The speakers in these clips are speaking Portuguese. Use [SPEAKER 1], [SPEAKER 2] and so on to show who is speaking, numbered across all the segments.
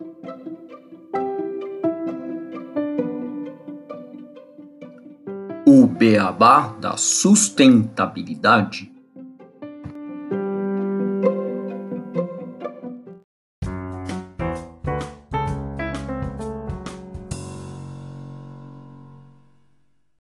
[SPEAKER 1] O beabá da sustentabilidade.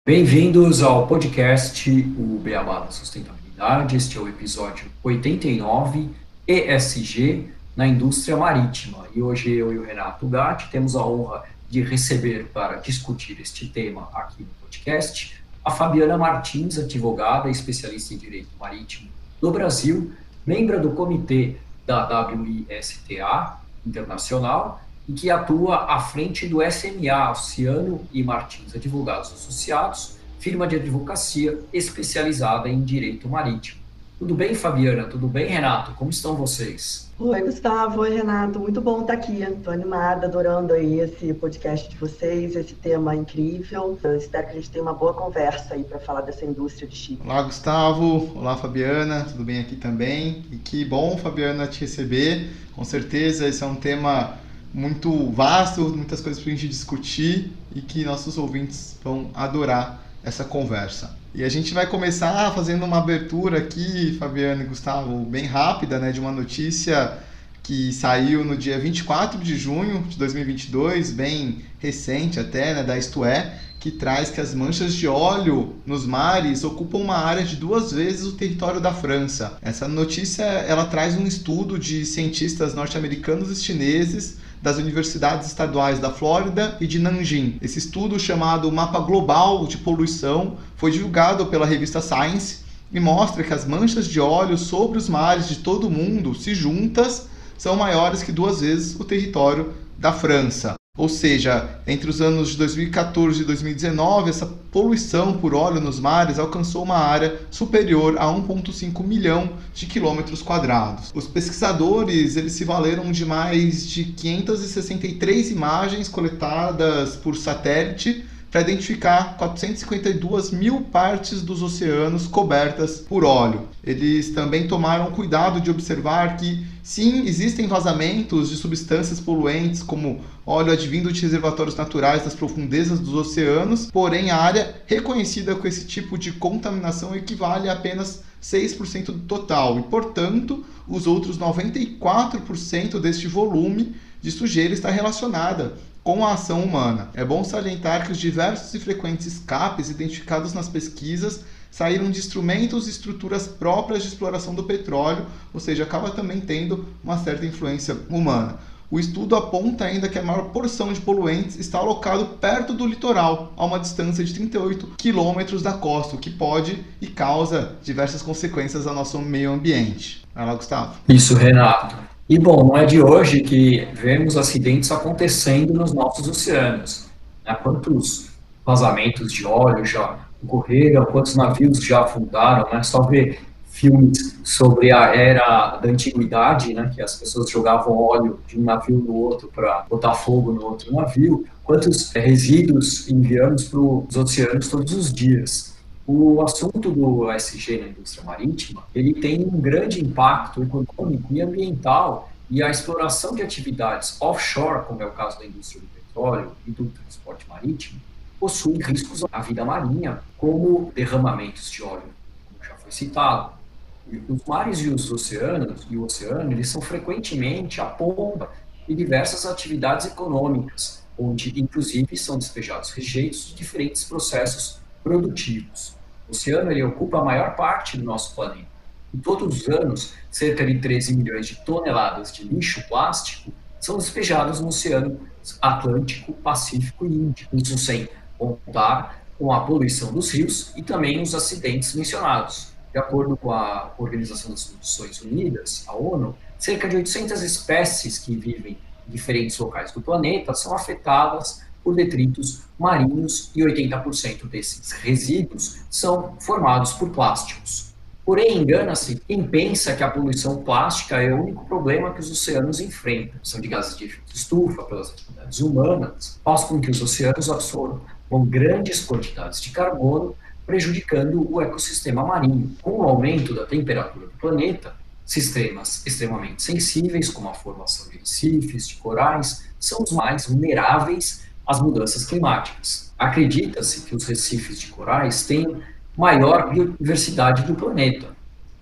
[SPEAKER 1] Bem-vindos ao podcast O Beabá da Sustentabilidade. Este é o episódio 89, ESG na indústria marítima. E hoje eu e o Renato Gatti temos a honra de receber para discutir este tema aqui no podcast a Fabiana Martins, advogada especialista em direito marítimo do Brasil, membro do comitê da WISTA Internacional e que atua à frente do SMA, Oceano e Martins Advogados Associados, firma de advocacia especializada em direito marítimo. Tudo bem, Fabiana? Tudo bem, Renato? Como estão vocês?
[SPEAKER 2] Oi, Gustavo. Oi, Renato. Muito bom estar aqui. Estou animada, adorando aí esse podcast de vocês, esse tema incrível. Eu espero que a gente tenha uma boa conversa aí para falar dessa indústria de chip.
[SPEAKER 3] Olá, Gustavo. Olá, Fabiana. Tudo bem aqui também? E que bom, Fabiana, te receber. Com certeza esse é um tema muito vasto, muitas coisas para a gente discutir e que nossos ouvintes vão adorar essa conversa. E a gente vai começar fazendo uma abertura aqui, Fabiano e Gustavo, bem rápida, né, de uma notícia que saiu no dia 24 de junho de 2022, bem recente até, né, da Isto É, que traz que as manchas de óleo nos mares ocupam uma área de duas vezes o território da França. Essa notícia ela traz um estudo de cientistas norte-americanos e chineses das universidades estaduais da Flórida e de Nanjing. Esse estudo, chamado Mapa Global de Poluição, foi divulgado pela revista Science e mostra que as manchas de óleo sobre os mares de todo o mundo, se juntas, são maiores que duas vezes o território da França. Ou seja, entre os anos de 2014 e 2019, essa poluição por óleo nos mares alcançou uma área superior a 1,5 milhão de quilômetros quadrados. Os pesquisadores eles se valeram de mais de 563 imagens coletadas por satélite para identificar 452 mil partes dos oceanos cobertas por óleo. Eles também tomaram cuidado de observar que, sim, existem vazamentos de substâncias poluentes, como óleo advindo de reservatórios naturais das profundezas dos oceanos, porém a área reconhecida com esse tipo de contaminação equivale a apenas 6% do total, e, portanto, os outros 94% deste volume de sujeira está relacionada com a ação humana. É bom salientar que os diversos e frequentes escapes identificados nas pesquisas saíram de instrumentos e estruturas próprias de exploração do petróleo, ou seja, acaba também tendo uma certa influência humana. O estudo aponta ainda que a maior porção de poluentes está alocado perto do litoral, a uma distância de 38 quilômetros da costa, o que pode e causa diversas consequências ao nosso meio ambiente. Vai lá, Gustavo.
[SPEAKER 1] Isso, Renato. E bom, não é de hoje que vemos acidentes acontecendo nos nossos oceanos. Né? Quantos vazamentos de óleo já ocorreram, quantos navios já afundaram, né? Só ver filmes sobre a era da antiguidade, né, que as pessoas jogavam óleo de um navio no outro para botar fogo no outro navio, quantos resíduos enviamos para os oceanos todos os dias. O assunto do ESG na indústria marítima, ele tem um grande impacto econômico e ambiental e a exploração de atividades offshore, como é o caso da indústria do petróleo e do transporte marítimo, possui riscos à vida marinha, como derramamentos de óleo, como já foi citado. Os mares e os oceanos e o oceano, eles são frequentemente a ponta de diversas atividades econômicas, onde inclusive são despejados rejeitos de diferentes processos produtivos. O oceano ele ocupa a maior parte do nosso planeta. E todos os anos, cerca de 13 milhões de toneladas de lixo plástico são despejados no Oceano Atlântico, Pacífico e Índico. Isso sem contar com a poluição dos rios e também os acidentes mencionados. De acordo com a Organização das Nações Unidas, a ONU, cerca de 800 espécies que vivem em diferentes locais do planeta são afetadas por detritos marinhos e 80% desses resíduos são formados por plásticos. Porém, engana-se quem pensa que a poluição plástica é o único problema que os oceanos enfrentam. São de gases de estufa, pelas atividades humanas, faz com que os oceanos absorvam grandes quantidades de carbono, prejudicando o ecossistema marinho. Com o aumento da temperatura do planeta, Sistemas extremamente sensíveis, como a formação de recifes, de corais, são os mais vulneráveis às mudanças climáticas. Acredita-se que os recifes de corais têm maior biodiversidade do planeta,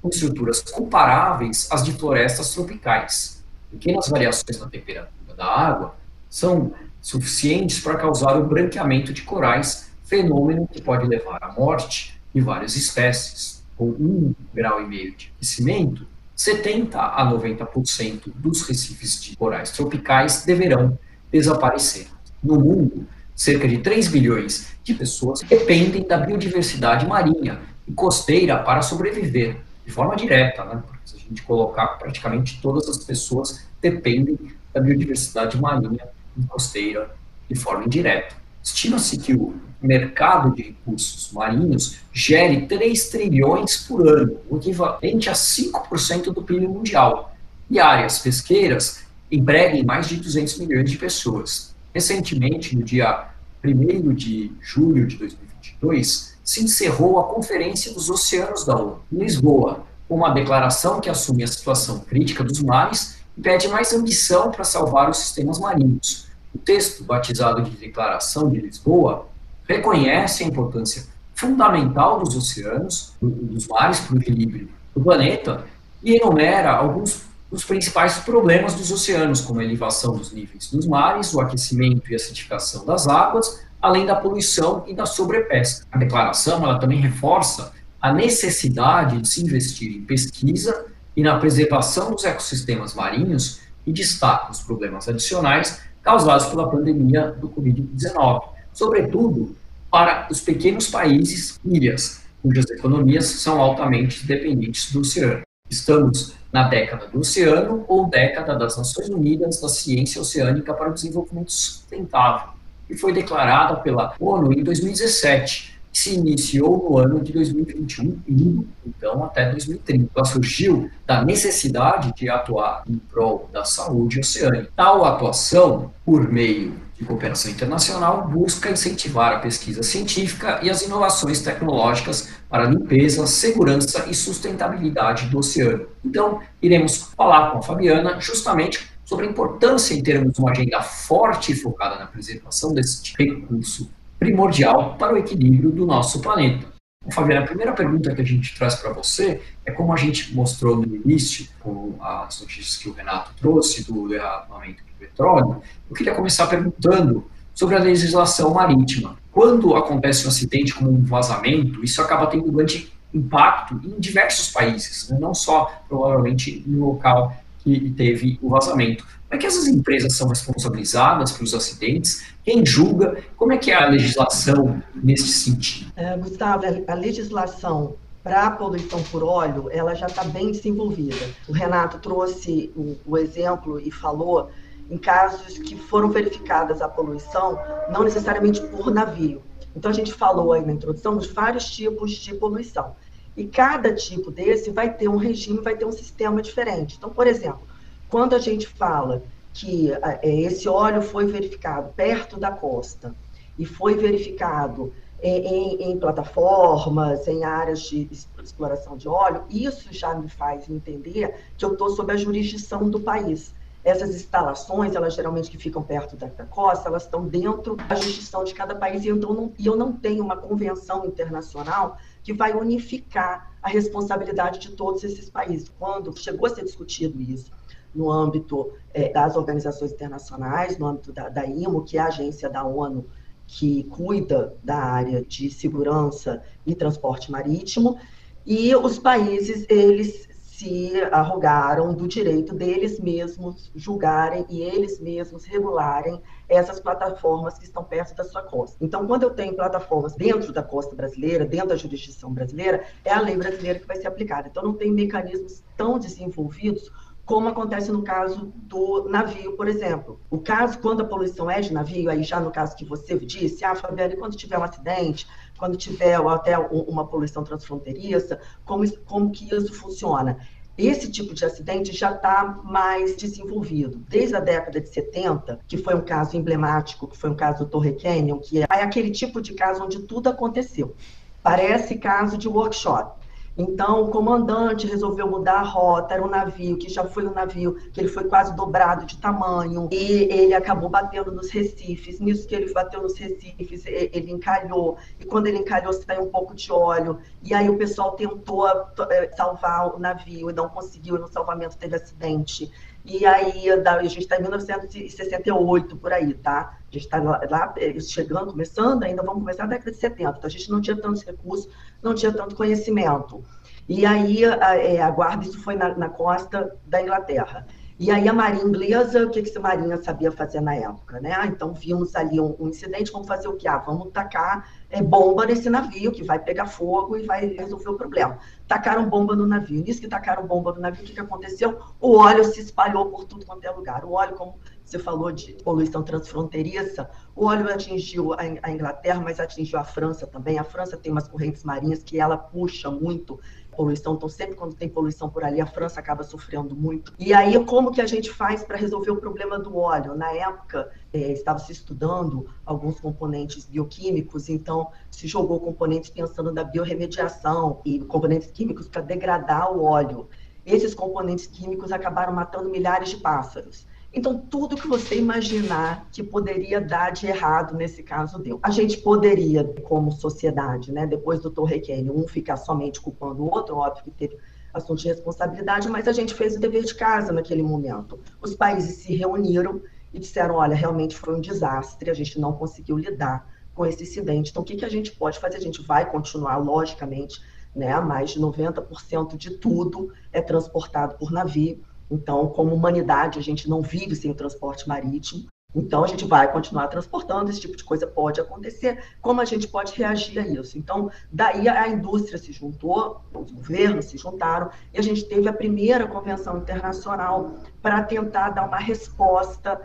[SPEAKER 1] com estruturas comparáveis às de florestas tropicais. Pequenas variações na temperatura da água são suficientes para causar o branqueamento de corais, fenômeno que pode levar à morte de várias espécies. Com um grau meio de aquecimento, 70 a 90% dos recifes de corais tropicais deverão desaparecer. No mundo, cerca de 3 bilhões de pessoas dependem da biodiversidade marinha e costeira para sobreviver, de forma direta, né? Porque se a gente colocar, praticamente todas as pessoas dependem da biodiversidade marinha e costeira de forma indireta. Estima-se que o mercado de recursos marinhos gere 3 trilhões por ano, o equivalente a 5% do PIB mundial, e áreas pesqueiras empreguem mais de 200 milhões de pessoas. Recentemente, no dia 1 de julho de 2022, se encerrou a Conferência dos Oceanos da ONU, em Lisboa, com uma declaração que assume a situação crítica dos mares e pede mais ambição para salvar os sistemas marinhos. O texto, batizado de Declaração de Lisboa, reconhece a importância fundamental dos oceanos, dos mares para o equilíbrio do planeta e enumera alguns dos principais problemas dos oceanos, como a elevação dos níveis dos mares, o aquecimento e acidificação das águas, além da poluição e da sobrepesca. A declaração ela também reforça a necessidade de se investir em pesquisa e na preservação dos ecossistemas marinhos e destaca os problemas adicionais causados pela pandemia do Covid-19, sobretudo para os pequenos países ilhas, cujas economias são altamente dependentes do oceano. Estamos na década do oceano ou década das Nações Unidas da Ciência Oceânica para o Desenvolvimento Sustentável, que foi declarada pela ONU em 2017 se iniciou no ano de 2021 e então até 2030. Ela surgiu da necessidade de atuar em prol da saúde oceânica. Tal atuação, por meio de cooperação internacional, busca incentivar a pesquisa científica e as inovações tecnológicas para limpeza, segurança e sustentabilidade do oceano. Então, iremos falar com a Fabiana justamente sobre a importância em termos de uma agenda forte e focada na preservação desse recurso primordial para o equilíbrio do nosso planeta. Fabiana, a primeira pergunta que a gente traz para você é como a gente mostrou no início, com as notícias que o Renato trouxe do derramamento de petróleo, eu queria começar perguntando sobre a legislação marítima. Quando acontece um acidente como um vazamento, isso acaba tendo um grande impacto em diversos países, né? não só provavelmente no local que teve o vazamento. Como é que essas empresas são responsabilizadas pelos acidentes? Quem julga? Como é que é a legislação nesse sentido?
[SPEAKER 2] É, Gustavo, a legislação para a poluição por óleo, ela já está bem desenvolvida. O Renato trouxe o, o exemplo e falou em casos que foram verificadas a poluição, não necessariamente por navio. Então, a gente falou aí na introdução dos vários tipos de poluição. E cada tipo desse vai ter um regime, vai ter um sistema diferente. Então, por exemplo, quando a gente fala que é, esse óleo foi verificado perto da costa e foi verificado em, em, em, plataformas, em áreas de exploração de óleo, isso já me faz entender que eu estou sob a jurisdição do país. Essas instalações, elas geralmente que ficam perto da, da costa, elas estão dentro da jurisdição de cada país e, então não, e eu não tenho uma convenção internacional que vai unificar a responsabilidade de todos esses países. Quando chegou a ser discutido isso no âmbito é, das organizações internacionais, no âmbito da, da IMO, que é a agência da ONU que cuida da área de segurança e transporte marítimo, e os países, eles se arrogaram do direito deles mesmos julgarem e eles mesmos regularem essas plataformas que estão perto da sua costa. Então, quando eu tenho plataformas dentro da costa brasileira, dentro da jurisdição brasileira, é a lei brasileira que vai ser aplicada. Então, não tem mecanismos tão desenvolvidos como acontece no caso do navio, por exemplo. O caso, quando a poluição é de navio, aí já no caso que você disse, ah, Fabiana, quando tiver um acidente, quando tiver até uma poluição transfronteiriça, como, como que isso funciona? Esse tipo de acidente já está mais desenvolvido. Desde a década de 70, que foi um caso emblemático, que foi um caso do Torre Canyon, que é aquele tipo de caso onde tudo aconteceu. Parece caso de workshop. Então, o comandante resolveu mudar a rota, era um navio que já foi um navio que ele foi quase dobrado de tamanho, e ele acabou batendo nos recifes. Nisso que ele bateu nos recifes, ele encalhou, e quando ele encalhou, saiu um pouco de óleo, e aí o pessoal tentou eh, salvar o navio e não conseguiu, e no salvamento teve acidente. E aí, a gente está em 1968, por aí, tá? A gente está lá, eh, chegando, começando, ainda vamos começar na década de 70. Então, a gente não tinha tantos recursos, não tinha tanto conhecimento. E aí, a, é, a guarda, isso foi na, na costa da Inglaterra. E aí a marinha inglesa, o que, que a marinha sabia fazer na época, né? Ah, então vimos ali um, um, incidente, vamos fazer o quê? Ah, vamos tacar é, bomba nesse navio, que vai pegar fogo e vai resolver o problema. Tacaram bomba no navio. Nisso que tacaram bomba no navio, o que, que aconteceu? O óleo se espalhou por tudo quanto é lugar. O óleo, como você falou de poluição transfronteiriça, o óleo atingiu a Inglaterra, mas atingiu a França também. A França tem umas correntes marinhas que ela puxa muito poluição. Então, sempre quando tem poluição por ali, a França acaba sofrendo muito. E aí, como que a gente faz para resolver o problema do óleo? Na época, é, estava se estudando alguns componentes bioquímicos, então se jogou componentes pensando na biorremediação e componentes químicos para degradar o óleo. Esses componentes químicos acabaram matando milhares de pássaros. Então, tudo que você imaginar que poderia dar de errado nesse caso deu. A gente poderia, como sociedade, né, depois do Torrequene, um ficar somente culpando o outro, óbvio que teve assunto de responsabilidade, mas a gente fez o dever de casa naquele momento. Os países se reuniram e disseram: olha, realmente foi um desastre, a gente não conseguiu lidar com esse incidente. Então, o que, que a gente pode fazer? A gente vai continuar, logicamente, né, mais de 90% de tudo é transportado por navio então, como humanidade, a gente não vive sem o transporte marítimo. Então, a gente vai continuar transportando, esse tipo de coisa pode acontecer. Como a gente pode reagir a isso? Então, daí a indústria se juntou, os governos se juntaram, e a gente teve a primeira convenção internacional para tentar dar uma resposta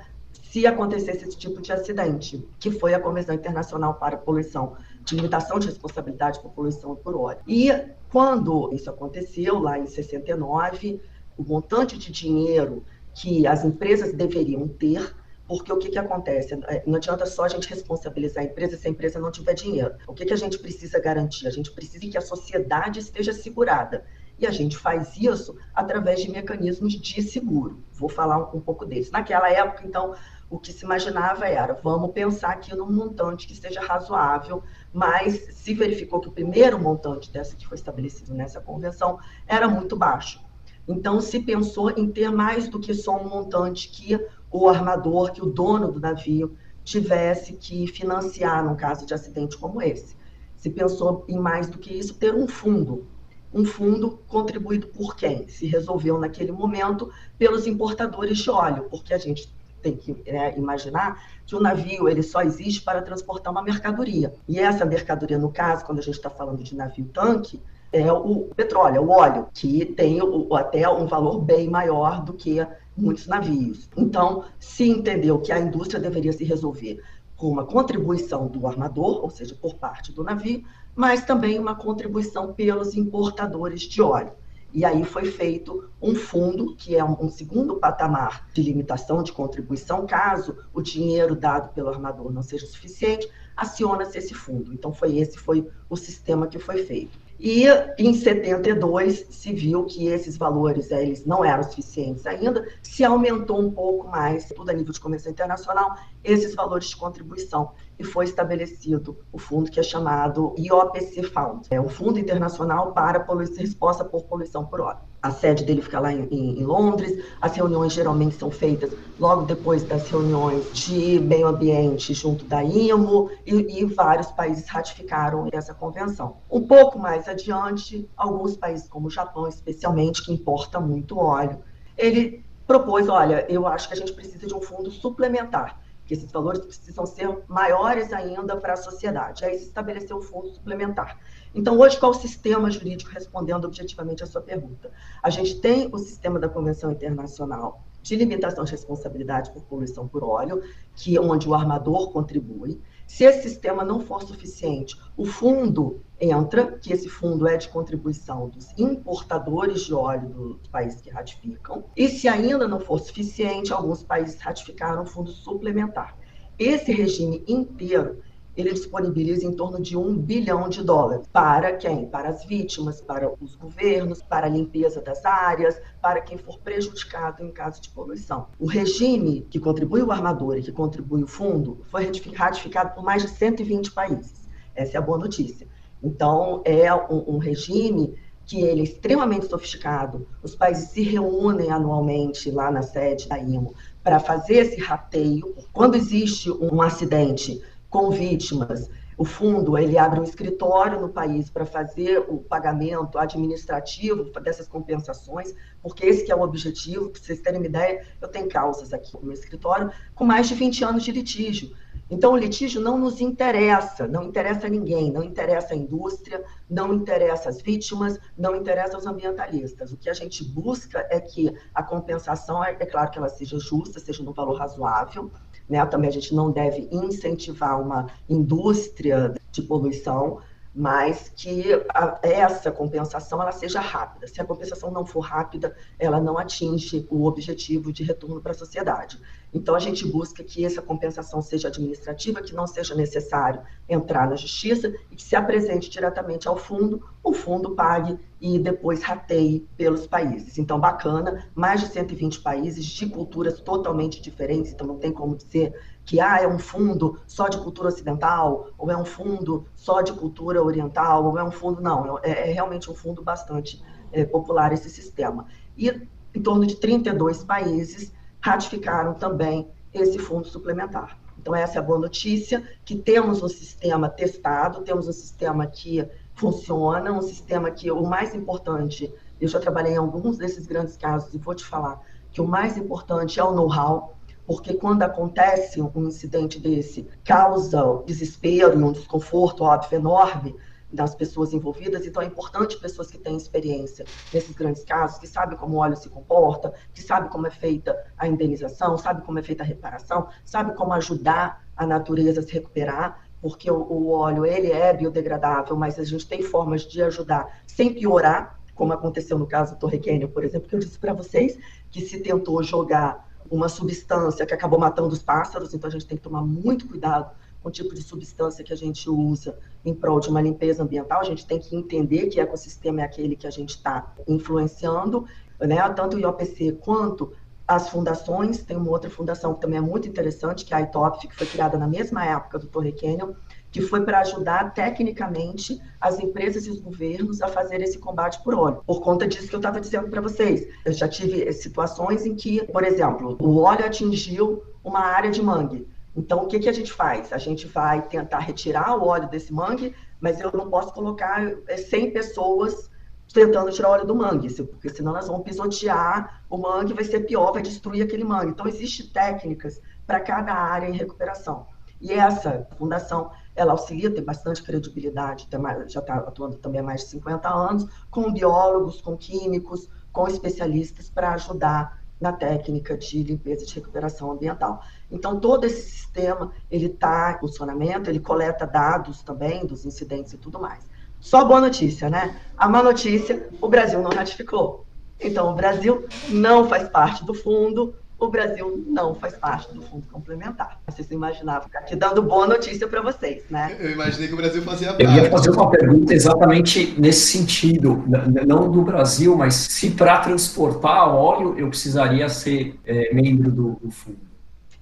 [SPEAKER 2] se acontecesse esse tipo de acidente, que foi a Convenção Internacional para a Poluição, de Limitação de Responsabilidade por Poluição por Óleo. E quando isso aconteceu, lá em 69, o montante de dinheiro que as empresas deveriam ter, porque o que, que acontece? É, não adianta só a gente responsabilizar a empresa se a empresa não tiver dinheiro. O que, que a gente precisa garantir? A gente precisa que a sociedade esteja segurada. E a gente faz isso através de mecanismos de seguro. Vou falar um, um pouco deles. Naquela época, então, o que se imaginava era, vamos pensar aqui num montante que seja razoável, mas se verificou que o primeiro montante dessa que foi estabelecido nessa convenção era muito baixo. Então, se pensou em ter mais do que só um montante que o armador, que o dono do navio, tivesse que financiar num caso de acidente como esse. Se pensou em mais do que isso, ter um fundo. Um fundo contribuído por quem? Se resolveu naquele momento pelos importadores de óleo, porque a gente tem que né, imaginar que o navio ele só existe para transportar uma mercadoria. E essa mercadoria, no caso, quando a gente está falando de navio-tanque, é o petróleo, é o óleo, que tem o, até um valor bem maior do que muitos navios. Então, se entendeu que a indústria deveria se resolver com uma contribuição do armador, ou seja, por parte do navio, mas também uma contribuição pelos importadores de óleo. E aí foi feito um fundo, que é um segundo patamar de limitação de contribuição, caso o dinheiro dado pelo armador não seja suficiente, aciona-se esse fundo. Então foi esse foi o sistema que foi feito. E em 72 se viu que esses valores eh, eles não eram suficientes ainda, se aumentou um pouco mais, tudo a nível de comércio internacional, esses valores de contribuição e foi estabelecido o fundo que é chamado IOPC Fund, é o Fundo Internacional para Poluição, Resposta por Poluição por Óleo. A sede dele fica lá em, em, Londres, as reuniões geralmente são feitas logo depois das reuniões de meio ambiente junto da IMO e, e vários países ratificaram essa convenção. Um pouco mais adiante, alguns países como o Japão, especialmente, que importa muito óleo, ele propôs, olha, eu acho que a gente precisa de um fundo suplementar que esses valores precisam ser maiores ainda para a sociedade. Aí se estabeleceu o fundo suplementar. Então, hoje, qual o sistema jurídico respondendo objetivamente a sua pergunta? A gente tem o sistema da Convenção Internacional de Limitação de Responsabilidade por Poluição por Óleo, que é onde o armador contribui. Se esse sistema não for suficiente, o fundo entra, que esse fundo é de contribuição dos importadores de óleo dos países que ratificam. E se ainda não for suficiente, alguns países ratificaram um fundo suplementar. Esse regime inteiro, ele disponibiliza em torno de um bilhão de dólares. Para quem? Para as vítimas, para os governos, para a limpeza das áreas, para quem for prejudicado em caso de poluição. O regime que contribui o armador e que contribui o fundo foi ratificado por mais de 120 países. Essa é a boa notícia. Então, é um, um regime que ele é extremamente sofisticado. Os países se reúnem anualmente lá na sede da IMO para fazer esse rateio. Quando existe um acidente com vítimas, o fundo ele abre um escritório no país para fazer o pagamento administrativo dessas compensações, porque esse que é o objetivo. Para vocês terem uma ideia, eu tenho causas aqui no meu escritório com mais de 20 anos de litígio. Então, o litígio não nos interessa, não interessa a ninguém, não interessa a indústria, não interessa as vítimas, não interessa os ambientalistas. O que a gente busca é que a compensação, é, é claro que ela seja justa, seja no valor razoável, né? Também a gente não deve incentivar uma indústria de poluição, mas que a, essa compensação ela seja rápida. Se a compensação não for rápida, ela não atinge o objetivo de retorno para a sociedade. Então, a gente busca que essa compensação seja administrativa, que não seja necessário entrar na justiça e que se apresente diretamente ao fundo, o fundo pague e depois rateie pelos países. Então, bacana, mais de 120 países de culturas totalmente diferentes, então não tem como dizer que ah, é um fundo só de cultura ocidental, ou é um fundo só de cultura oriental, ou é um fundo. Não, é, é realmente um fundo bastante é, popular esse sistema. E em torno de 32 países ratificaram também esse fundo suplementar. Então, essa é a boa notícia, que temos um sistema testado, temos um sistema que funciona, um sistema que o mais importante, eu já trabalhei em alguns desses grandes casos e vou te falar que o mais importante é o know-how, porque quando acontece um incidente desse, causa desespero e um desconforto, óbvio, enorme das pessoas envolvidas. Então, é importante pessoas que têm experiência nesses grandes casos, que sabem como o óleo se comporta, que sabem como é feita a indenização, sabem como é feita a reparação, sabem como ajudar a natureza a se recuperar, porque o, o óleo ele é biodegradável, mas a gente tem formas de ajudar sem piorar, como aconteceu no caso do Torre Canyon, por exemplo, que eu disse para vocês que se tentou jogar uma substância que acabou matando os pássaros, então a gente tem que tomar muito cuidado com o tipo de substância que a gente usa em prol de uma limpeza ambiental. A gente tem que entender que ecossistema é aquele que a gente está influenciando, né? tanto o IOPC quanto as fundações. Tem uma outra fundação que também é muito interessante, que é a ITOP, que foi criada na mesma época do Torre Canyon, que foi para ajudar tecnicamente as empresas e os governos a fazer esse combate por óleo. Por conta disso que eu estava dizendo para vocês, eu já tive situações em que, por exemplo, o óleo atingiu uma área de mangue. Então, o que, que a gente faz? A gente vai tentar retirar o óleo desse mangue, mas eu não posso colocar 100 é, pessoas tentando tirar óleo do mangue, porque senão nós vamos pisotear o mangue, vai ser pior, vai destruir aquele mangue. Então, existem técnicas para cada área em recuperação. E essa fundação ela auxilia, tem bastante credibilidade, já está atuando também há mais de 50 anos, com biólogos, com químicos, com especialistas para ajudar na técnica de limpeza de recuperação ambiental. Então, todo esse sistema, ele está em funcionamento, ele coleta dados também dos incidentes e tudo mais. Só boa notícia, né? A má notícia, o Brasil não ratificou. Então, o Brasil não faz parte do fundo, o Brasil não faz parte do fundo complementar. Vocês imaginavam ficar aqui dando boa notícia para vocês, né?
[SPEAKER 3] Eu imaginei que o Brasil fazia parte.
[SPEAKER 1] Eu ia fazer uma pergunta exatamente nesse sentido, não do Brasil, mas se para transportar óleo eu precisaria ser é, membro do, do, fundo.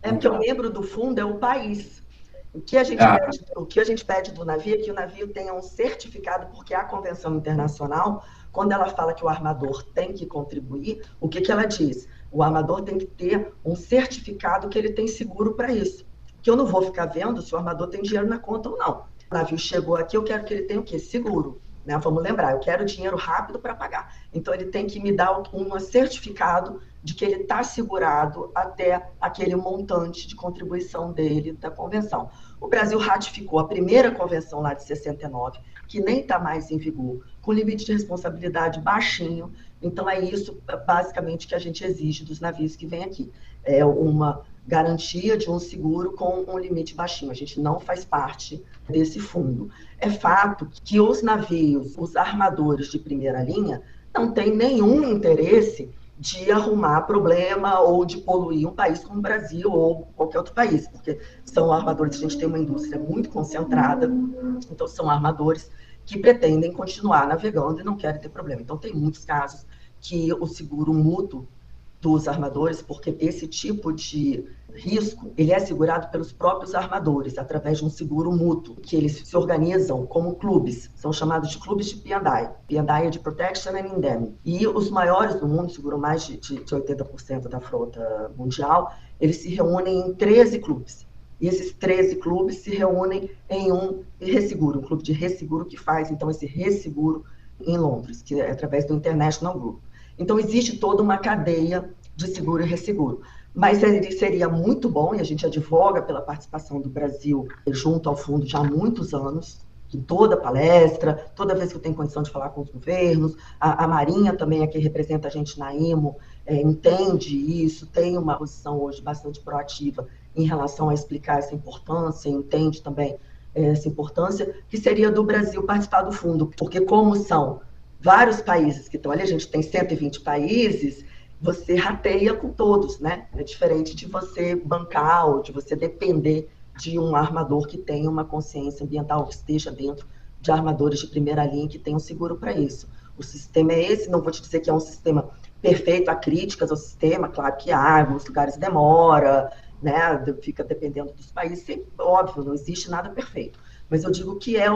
[SPEAKER 2] É porque o membro do fundo é o país. O que, a gente ah. pede, o que a gente pede do navio é que o navio tenha um certificado, porque a Convenção Internacional, quando ela fala que o armador tem que contribuir, o que, que ela diz? O armador tem que ter um certificado que ele tem seguro para isso. Que eu não vou ficar vendo se o armador tem dinheiro na conta ou não. O navio chegou aqui, eu quero que ele tenha o quê? Seguro. Né? Vamos lembrar, eu quero dinheiro rápido para pagar. Então, ele tem que me dar um certificado de que ele está segurado até aquele montante de contribuição dele da convenção. O Brasil ratificou a primeira convenção lá de 69, que nem está mais em vigor, com limite de responsabilidade baixinho, então, é isso, basicamente, que a gente exige dos navios que vêm aqui. É uma garantia de um seguro com um limite baixinho. A gente não faz parte desse fundo. É fato que os navios, os armadores de primeira linha, não têm nenhum interesse de arrumar problema ou de poluir um país como o Brasil ou qualquer outro país, porque são armadores, a gente tem uma indústria muito concentrada, então são armadores que pretendem continuar navegando e não querem ter problema. Então tem muitos casos que o seguro mútuo dos armadores, porque esse tipo de risco ele é segurado pelos próprios armadores através de um seguro mútuo que eles se organizam como clubes, são chamados de clubes de P&I. P&I é de Protection and Indemnity. E os maiores do mundo, seguram mais de, de, de 80% da frota mundial, eles se reúnem em 13 clubes. E esses 13 clubes se reúnem em um resseguro, um clube de resseguro que faz então esse resseguro em Londres, que é através do International Group. Então existe toda uma cadeia de seguro e resseguro. Mas seria muito bom, e a gente advoga pela participação do Brasil junto ao fundo já há muitos anos, em toda palestra, toda vez que eu tenho condição de falar com os governos, a, a Marinha também, aqui representa a gente na IMO, é, entende isso, tem uma posição hoje bastante proativa em relação a explicar essa importância, entende também é, essa importância, que seria do Brasil participar do fundo, porque como são vários países que estão ali, a gente tem 120 países, você rateia com todos, né? É diferente de você bancar ou de você depender de um armador que tenha uma consciência ambiental, que esteja dentro de armadores de primeira linha que tenham seguro para isso. O sistema é esse, não vou te dizer que é um sistema perfeito, há críticas ao sistema, claro que há, alguns lugares demora, né? Fica dependendo dos países, óbvio, não existe nada perfeito. Mas eu digo que é,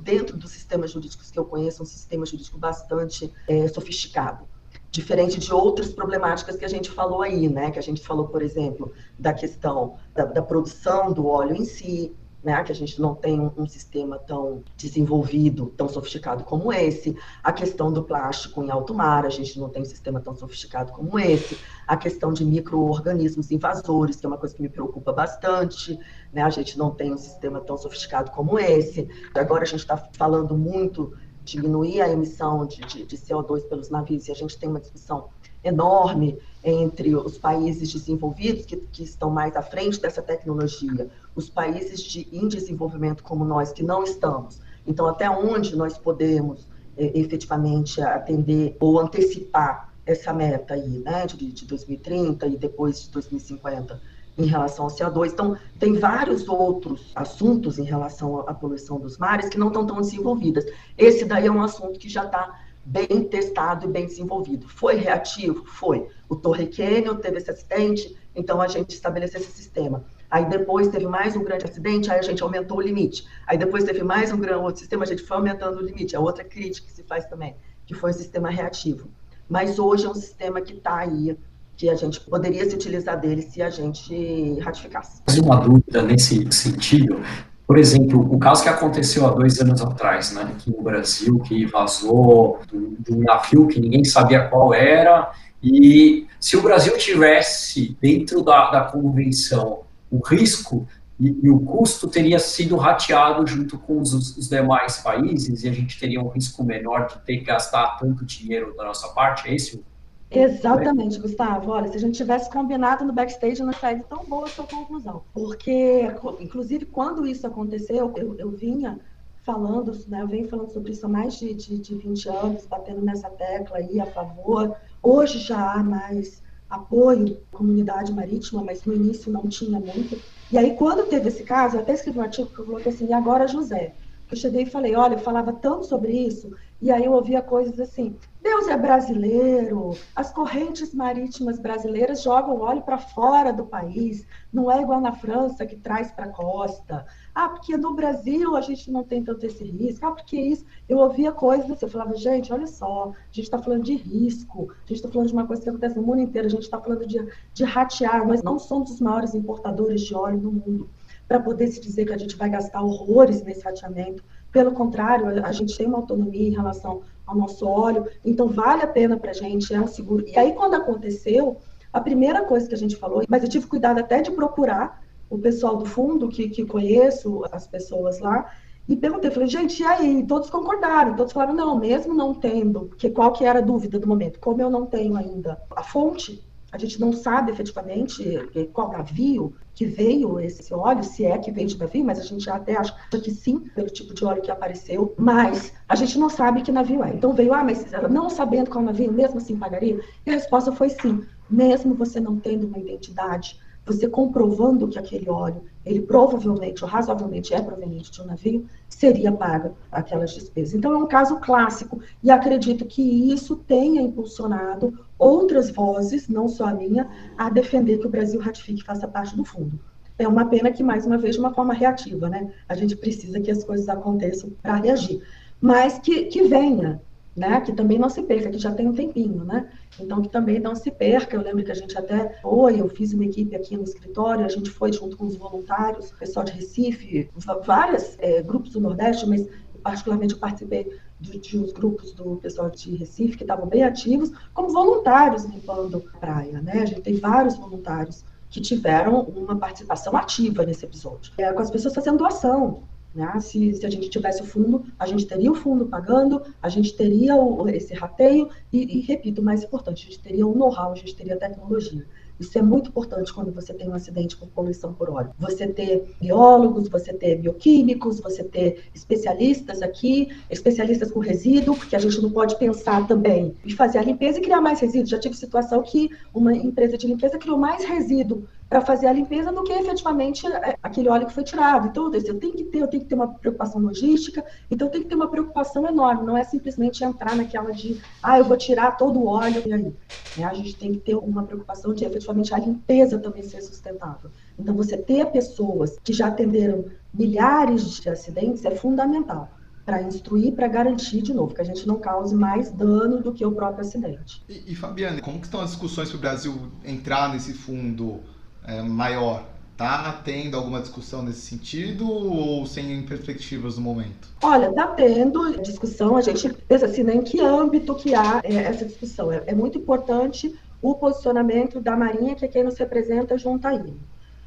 [SPEAKER 2] dentro dos sistemas jurídicos que eu conheço, um sistema jurídico bastante é, sofisticado diferente de outras problemáticas que a gente falou aí, né? Que a gente falou, por exemplo, da questão da, da produção do óleo em si, né? Que a gente não tem um, um, sistema tão desenvolvido, tão sofisticado como esse. A questão do plástico em alto mar, a gente não tem um sistema tão sofisticado como esse. A questão de micro-organismos invasores, que é uma coisa que me preocupa bastante, né? A gente não tem um sistema tão sofisticado como esse. Agora a gente está falando muito diminuir a emissão de, de, de, CO2 pelos navios, e a gente tem uma discussão enorme entre os países desenvolvidos, que, que estão mais à frente dessa tecnologia, os países de, em desenvolvimento como nós, que não estamos. Então, até onde nós podemos é, efetivamente atender ou antecipar essa meta aí, né, de, de 2030 e depois de 2050? Em relação ao CO2. Então, tem vários outros assuntos em relação à poluição dos mares que não estão tão desenvolvidas. Esse daí é um assunto que já está bem testado e bem desenvolvido. Foi reativo? Foi. O Torre Canyon teve esse acidente, então a gente estabeleceu esse sistema. Aí depois teve mais um grande acidente, aí a gente aumentou o limite. Aí depois teve mais um grande outro sistema, a gente foi aumentando o limite. É outra crítica que se faz também, que foi o sistema reativo. Mas hoje é um sistema que está aí que a gente poderia se utilizar dele se a gente ratificasse.
[SPEAKER 1] Uma dúvida nesse sentido, por exemplo, o caso que aconteceu há dois anos atrás, né, aqui no Brasil, que vazou de um navio que ninguém sabia qual era, e se o Brasil tivesse dentro da, da convenção o risco e, e, o custo teria sido rateado junto com os, os, demais países e a gente teria um risco menor de ter que gastar tanto dinheiro da nossa parte, é esse o
[SPEAKER 2] Exatamente, Gustavo. Olha, se a gente tivesse combinado no backstage, não saísse tão boa a sua conclusão. Porque, inclusive, quando isso aconteceu, eu, eu vinha falando, né, eu venho falando sobre isso há mais de, de, de 20 anos, batendo nessa tecla aí a favor. Hoje já há mais apoio à comunidade marítima, mas no início não tinha muito. E aí, quando teve esse caso, eu até escrevi um artigo que eu coloquei assim, e agora José? Eu cheguei e falei, olha, eu falava tanto sobre isso, e aí eu ouvia coisas assim, Deus é brasileiro, as correntes marítimas brasileiras jogam óleo para fora do país, não é igual na França que traz para a costa. Ah, porque no Brasil a gente não tem tanto esse risco. Ah, porque isso. Eu ouvia coisas assim, eu falava, gente, olha só, a gente está falando de risco, a gente está falando de uma coisa que acontece no mundo inteiro, a gente está falando de, de ratear, nós não somos os maiores importadores de óleo do mundo para poder se dizer que a gente vai gastar horrores nesse rateamento. Pelo contrário, a gente tem uma autonomia em relação ao nosso óleo, então vale a pena para a gente, é um seguro. E aí, quando aconteceu, a primeira coisa que a gente falou, mas eu tive cuidado até de procurar o pessoal do fundo, que, que conheço as pessoas lá, e perguntei, falei, gente, e aí? Todos concordaram, todos falaram, não, mesmo não tendo, porque qual que era a dúvida do momento? Como eu não tenho ainda a fonte, A gente não sabe efetivamente eh, qual navio que veio esse óleo, se é que veio de navio, mas a gente até acha que sim, pelo tipo de óleo que apareceu, mas a gente não sabe que navio é. Então veio, ah, mas não sabendo qual navio, mesmo assim pagaria? E a resposta foi sim, mesmo você não tendo uma identidade você comprovando que aquele óleo, ele provavelmente ou razoavelmente é proveniente de um navio, seria paga aquelas despesas. Então é um caso clássico e acredito que isso tenha impulsionado outras vozes, não só a minha, a defender que o Brasil ratifique e faça parte do fundo. É uma pena que, mais uma vez, de uma forma reativa, né? A gente precisa que as coisas aconteçam para reagir. Mas que, que venha, né? Que também não se perca, que já tem um tempinho, né? Então, que também não se perca. Eu lembro que a gente até foi, eu fiz uma equipe aqui no escritório, a gente foi junto com os voluntários, pessoal de Recife, vários é, grupos do Nordeste, mas particularmente eu participei de, de uns grupos do pessoal de Recife que estavam bem ativos, como voluntários limpando a praia, né? A gente tem vários voluntários que tiveram uma participação ativa nesse episódio. É, com as pessoas fazendo doação, né? Se, se, a gente tivesse o fundo, a gente teria o fundo pagando, a gente teria o, esse rateio e, e, repito, o mais importante, a gente teria o know-how, a gente teria a tecnologia. Isso é muito importante quando você tem um acidente com poluição por óleo. Você ter biólogos, você ter bioquímicos, você ter especialistas aqui, especialistas com resíduo, porque a gente não pode pensar também em fazer a limpeza e criar mais resíduo. Já tive situação que uma empresa de limpeza criou mais resíduo para fazer a limpeza do que efetivamente é, aquele óleo que foi tirado. Então, eu tenho que ter, eu tenho que ter uma preocupação logística, então tenho que ter uma preocupação enorme, não é simplesmente entrar naquela de, ah, eu vou tirar todo o óleo e aí. É, a gente tem que ter uma preocupação de efetivamente a limpeza também ser sustentável. Então, você ter pessoas que já atenderam milhares de acidentes é fundamental para instruir, para garantir, de novo, que a gente não cause mais dano do que o próprio acidente.
[SPEAKER 3] E, e Fabiana, como que estão as discussões para o Brasil entrar nesse fundo é, maior? Está tendo alguma discussão nesse sentido ou sem perspectivas no momento?
[SPEAKER 2] Olha, está tendo discussão. A gente pensa assim, né, em que âmbito que há é, essa discussão. É, é, muito importante o posicionamento da Marinha, que é quem nos representa junto INE.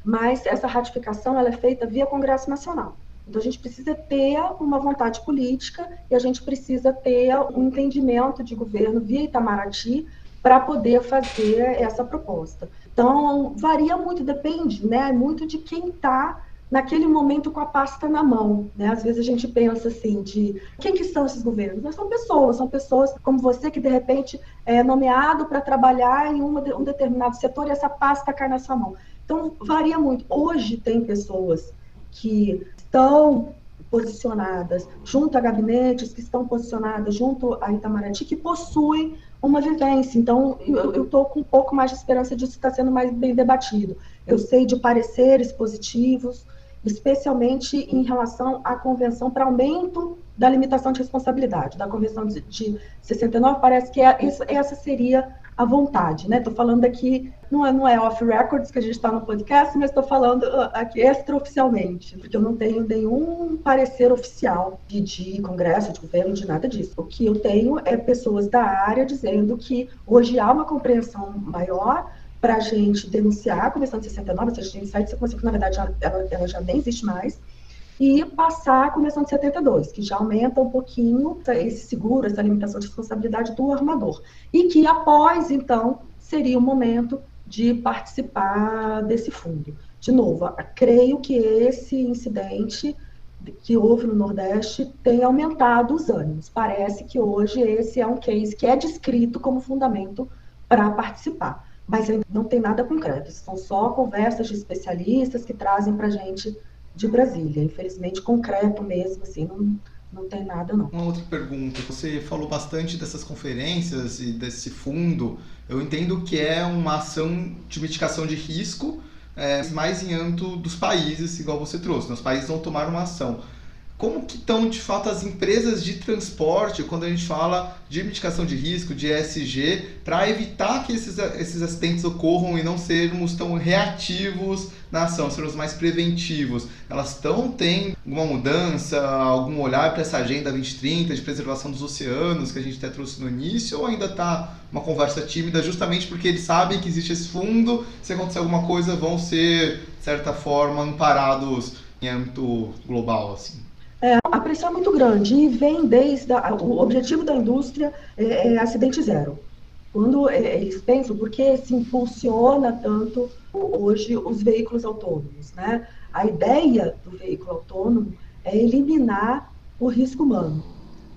[SPEAKER 2] Mas essa ratificação ela é feita via Congresso Nacional. Então a gente precisa ter uma vontade política e a gente precisa ter um entendimento de governo via Itamaraty para poder fazer essa proposta. Então, varia muito, depende, né? Muito de quem está naquele momento com a pasta na mão, né? Às vezes a gente pensa assim de quem que são esses governos? Mas são pessoas, são pessoas como você que de repente é nomeado para trabalhar em uma, um determinado setor e essa pasta cai na sua mão. Então varia muito. Hoje tem pessoas que estão posicionadas junto a gabinetes, que estão posicionadas junto a Itamaraty, que possuem uma vivência. Então, eu estou com um pouco mais de esperança disso estar sendo mais bem debatido. Eu sei de pareceres positivos, especialmente em relação à convenção para aumento da limitação de responsabilidade. Da convenção de, de 69, parece que é, essa seria a vontade, né? Estou falando aqui, não é, não é off records que a gente está no podcast, mas estou falando uh, aqui extraoficialmente, porque eu não tenho nenhum parecer oficial de, de congresso, de governo, de nada disso. O que eu tenho é pessoas da área dizendo que hoje há uma compreensão maior para a gente denunciar a Convenção de 69, se a gente sai dessa convenção, que na verdade ela, ela já nem existe mais, e passar a Convenção de 72, que já aumenta um pouquinho esse seguro, essa limitação de responsabilidade do armador. E que após, então, seria o momento de participar desse fundo. De novo, creio que esse incidente que houve no Nordeste tem aumentado os ânimos. Parece que hoje esse é um case que é descrito como fundamento para participar, mas ainda não tem nada concreto. São só conversas de especialistas que trazem para a gente de Brasília. Infelizmente, concreto mesmo, assim, não, não tem nada não.
[SPEAKER 3] Uma outra pergunta, você falou bastante dessas conferências e desse fundo. Eu entendo que é uma ação de mitigação de risco, é, mais em âmbito dos países, igual você trouxe. Né? Os países vão tomar uma ação como que estão de fato as empresas de transporte quando a gente fala de mitigação de risco, de ESG, para evitar que esses, esses acidentes ocorram e não sermos tão reativos na ação, sermos mais preventivos. Elas estão tendo alguma mudança, algum olhar para essa agenda 2030 de preservação dos oceanos que a gente até trouxe no início, ou ainda está uma conversa tímida justamente porque eles sabem que existe esse fundo, se acontecer alguma coisa vão ser, de certa forma, amparados em âmbito global, assim?
[SPEAKER 2] É, a pressão é muito grande e vem desde a, o objetivo da indústria é, é acidente zero. quando é, eles pensam por que se impulsiona tanto hoje os veículos autônomos, né? A ideia do veículo autônomo é eliminar o risco humano.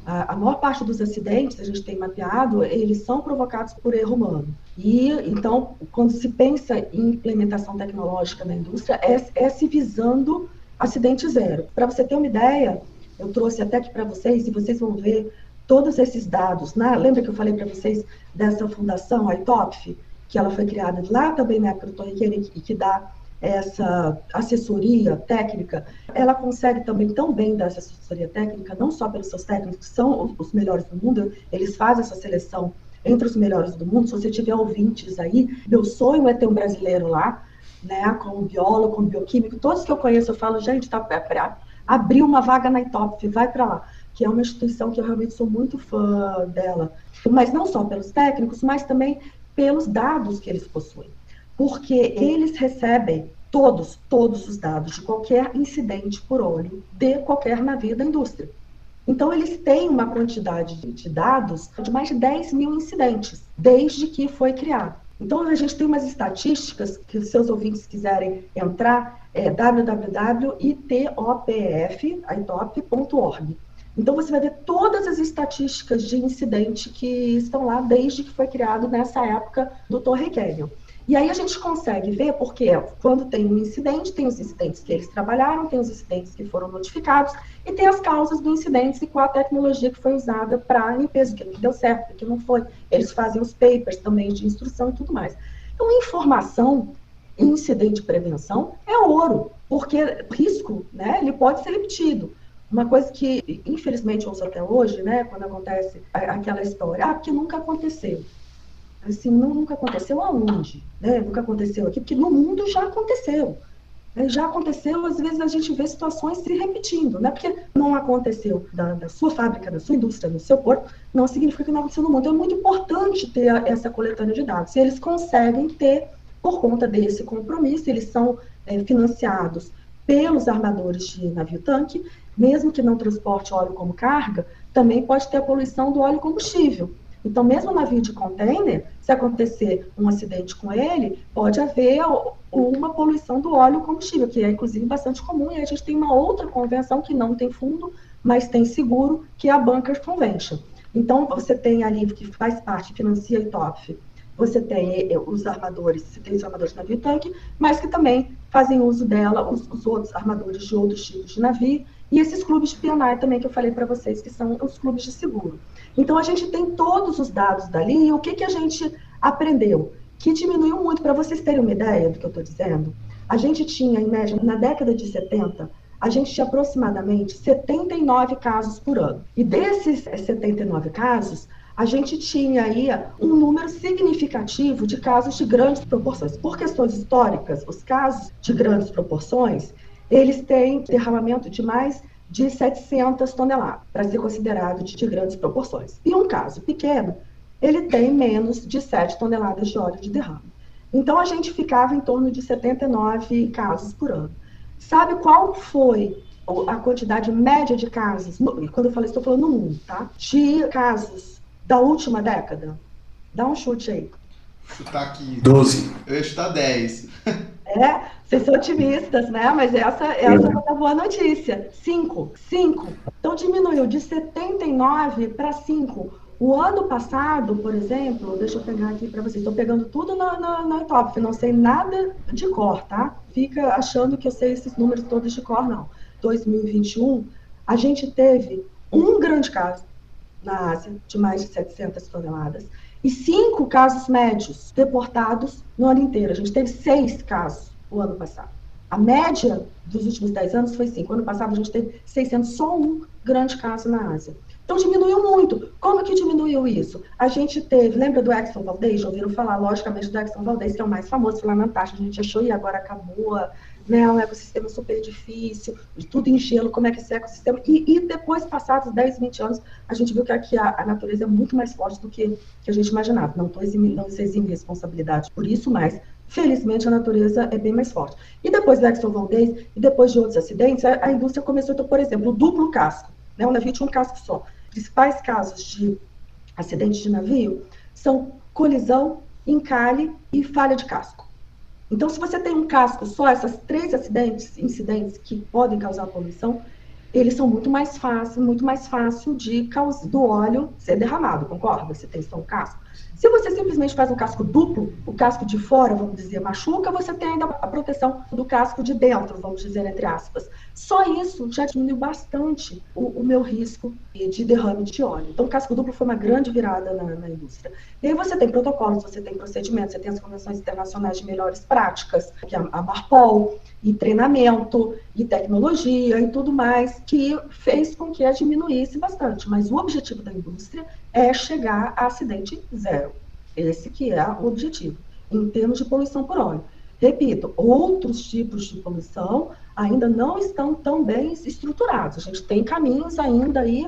[SPEAKER 2] A, a maior parte dos acidentes, a gente tem mapeado, eles são provocados por erro humano. E, então, quando se pensa em implementação tecnológica na indústria, é, é se visando acidente zero. Para você ter uma ideia, eu trouxe até aqui para vocês, e vocês vão ver todos esses dados. Né? Lembra que eu falei para vocês dessa fundação, a ITOPF, que ela foi criada lá também na época do Torre e que dá essa assessoria técnica, ela consegue também tão bem dar essa assessoria técnica, não só pelos seus técnicos, que são os melhores do mundo, eles fazem essa seleção entre os melhores do mundo. Se você tiver ouvintes aí, meu sonho é ter um brasileiro lá, né, como biólogo, como bioquímico, todos que eu conheço, eu falo, gente, tá, para abrir uma vaga na ITOP, vai para lá, que é uma instituição que eu realmente sou muito fã dela, mas não só pelos técnicos, mas também pelos dados que eles possuem porque eles recebem todos, todos os dados de qualquer incidente por óleo de qualquer navio da indústria. Então, eles têm uma quantidade de dados de mais de 10 mil incidentes, desde que foi criado. Então, a gente tem umas estatísticas que os seus ouvintes quiserem entrar, é www.itopf.org. Então, você vai ver todas as estatísticas de incidente que estão lá desde que foi criado nessa época do Torre Canyon. E aí a gente consegue ver, porque quando tem um incidente, tem os incidentes que eles trabalharam, tem os incidentes que foram notificados, e tem as causas do incidente e qual a tecnologia que foi usada para limpeza, o que deu certo, o que não foi. Eles fazem os papers também de instrução e tudo mais. Então, informação incidente de prevenção é ouro, porque risco, né, ele pode ser repetido. Uma coisa que, infelizmente, eu uso até hoje, né, quando acontece aquela história, ah, porque nunca aconteceu assim, nunca aconteceu aonde? Né? Nunca aconteceu aqui, porque no mundo já aconteceu. Né? Já aconteceu, às vezes a gente vê situações se repetindo, né? Porque não aconteceu da, da sua fábrica, da sua indústria, no seu corpo, não significa que não aconteceu no mundo. Então é muito importante ter essa coletânea de dados. E eles conseguem ter, por conta desse compromisso, eles são é, financiados pelos armadores de navio-tanque, mesmo que não transporte óleo como carga, também pode ter a poluição do óleo combustível. Então, mesmo o navio de container, se acontecer um acidente com ele, pode haver uma poluição do óleo combustível, que é inclusive bastante comum, e a gente tem uma outra convenção que não tem fundo, mas tem seguro, que é a Bunkers Convention. Então, você tem ali, que faz parte, financia a ITOF, você tem eh, os armadores, você tem os armadores de navio tanque, mas que também fazem uso dela, os, os outros armadores de outros tipos de navio, e esses clubes de PNI também que eu falei para vocês, que são os clubes de seguro. Então, a gente tem todos os dados dali, e o que, que a gente aprendeu? Que diminuiu muito, para vocês terem uma ideia do que eu estou dizendo, a gente tinha, em média, na década de 70, a gente tinha aproximadamente 79 casos por ano. E desses 79 casos, a gente tinha aí um número significativo de casos de grandes proporções. Por questões históricas, os casos de grandes proporções, eles têm derramamento de mais de 700 toneladas, para ser considerado de, de grandes proporções. E um caso pequeno, ele tem menos de 7 toneladas de óleo de derrame. Então, a gente ficava em torno de 79 casos por ano. Sabe qual foi a quantidade média de casos, quando eu falei, estou falando no mundo, tá? De casos da última década? Dá um chute aí.
[SPEAKER 3] Chutar aqui.
[SPEAKER 1] 12.
[SPEAKER 3] Eu ia chutar 10.
[SPEAKER 2] É, vocês são otimistas, né? Mas essa, essa é uma boa notícia. 5. 5. Então diminuiu de 79 para 5. O ano passado, por exemplo, deixa eu pegar aqui para vocês, estou pegando tudo na, na, na top, não sei nada de cor, tá? Fica achando que eu sei esses números todos de cor, não. 2021, a gente teve um grande caso na Ásia, de mais de 700 toneladas, e cinco casos médios deportados no ano inteiro. A gente teve seis casos o ano passado. A média dos últimos dez anos foi cinco. O ano passado a gente teve 600, só um grande caso na Ásia. Então diminuiu muito. Como que diminuiu isso? A gente teve, lembra do Exxon Valdez? Já ouviram falar, logicamente, do Exxon Valdez, que é o mais famoso lá na Antártida. A gente achou e agora acabou né, um ecossistema super difícil, tudo em gelo, como é que é esse ecossistema. E, e depois, passados 10, 20 anos, a gente viu que aqui a, a natureza é muito mais forte do que, que a gente imaginava. Não não eximindo responsabilidade por isso, mas felizmente a natureza é bem mais forte. E depois do Exxon Valdez, e depois de outros acidentes, a, a indústria começou ter, por exemplo, o duplo casco. Né, o navio tinha um casco só. Principais casos de acidentes de navio são colisão, encalhe e falha de casco. Então, se você tem um casco só, essas três acidentes, incidentes que podem causar poluição, eles são muito mais fáceis, muito mais fácil de do óleo ser derramado, concorda? Você tem só um casco. Se você simplesmente faz um casco duplo, o casco de fora, vamos dizer, machuca, você tem ainda a proteção do casco de dentro, vamos dizer, entre aspas. Só isso já diminuiu bastante o, o meu risco de derrame de óleo. Então, o casco duplo foi uma grande virada na, na indústria. E aí você tem protocolos, você tem procedimentos, você tem as convenções internacionais de melhores práticas, que é a, Marpol, e treinamento, e tecnologia, e tudo mais, que fez com que a diminuísse bastante. Mas o objetivo da indústria é chegar a acidente zero. Esse que é o objetivo, em termos de poluição por óleo. Repito, outros tipos de poluição ainda não estão tão bem estruturados. A gente tem caminhos ainda aí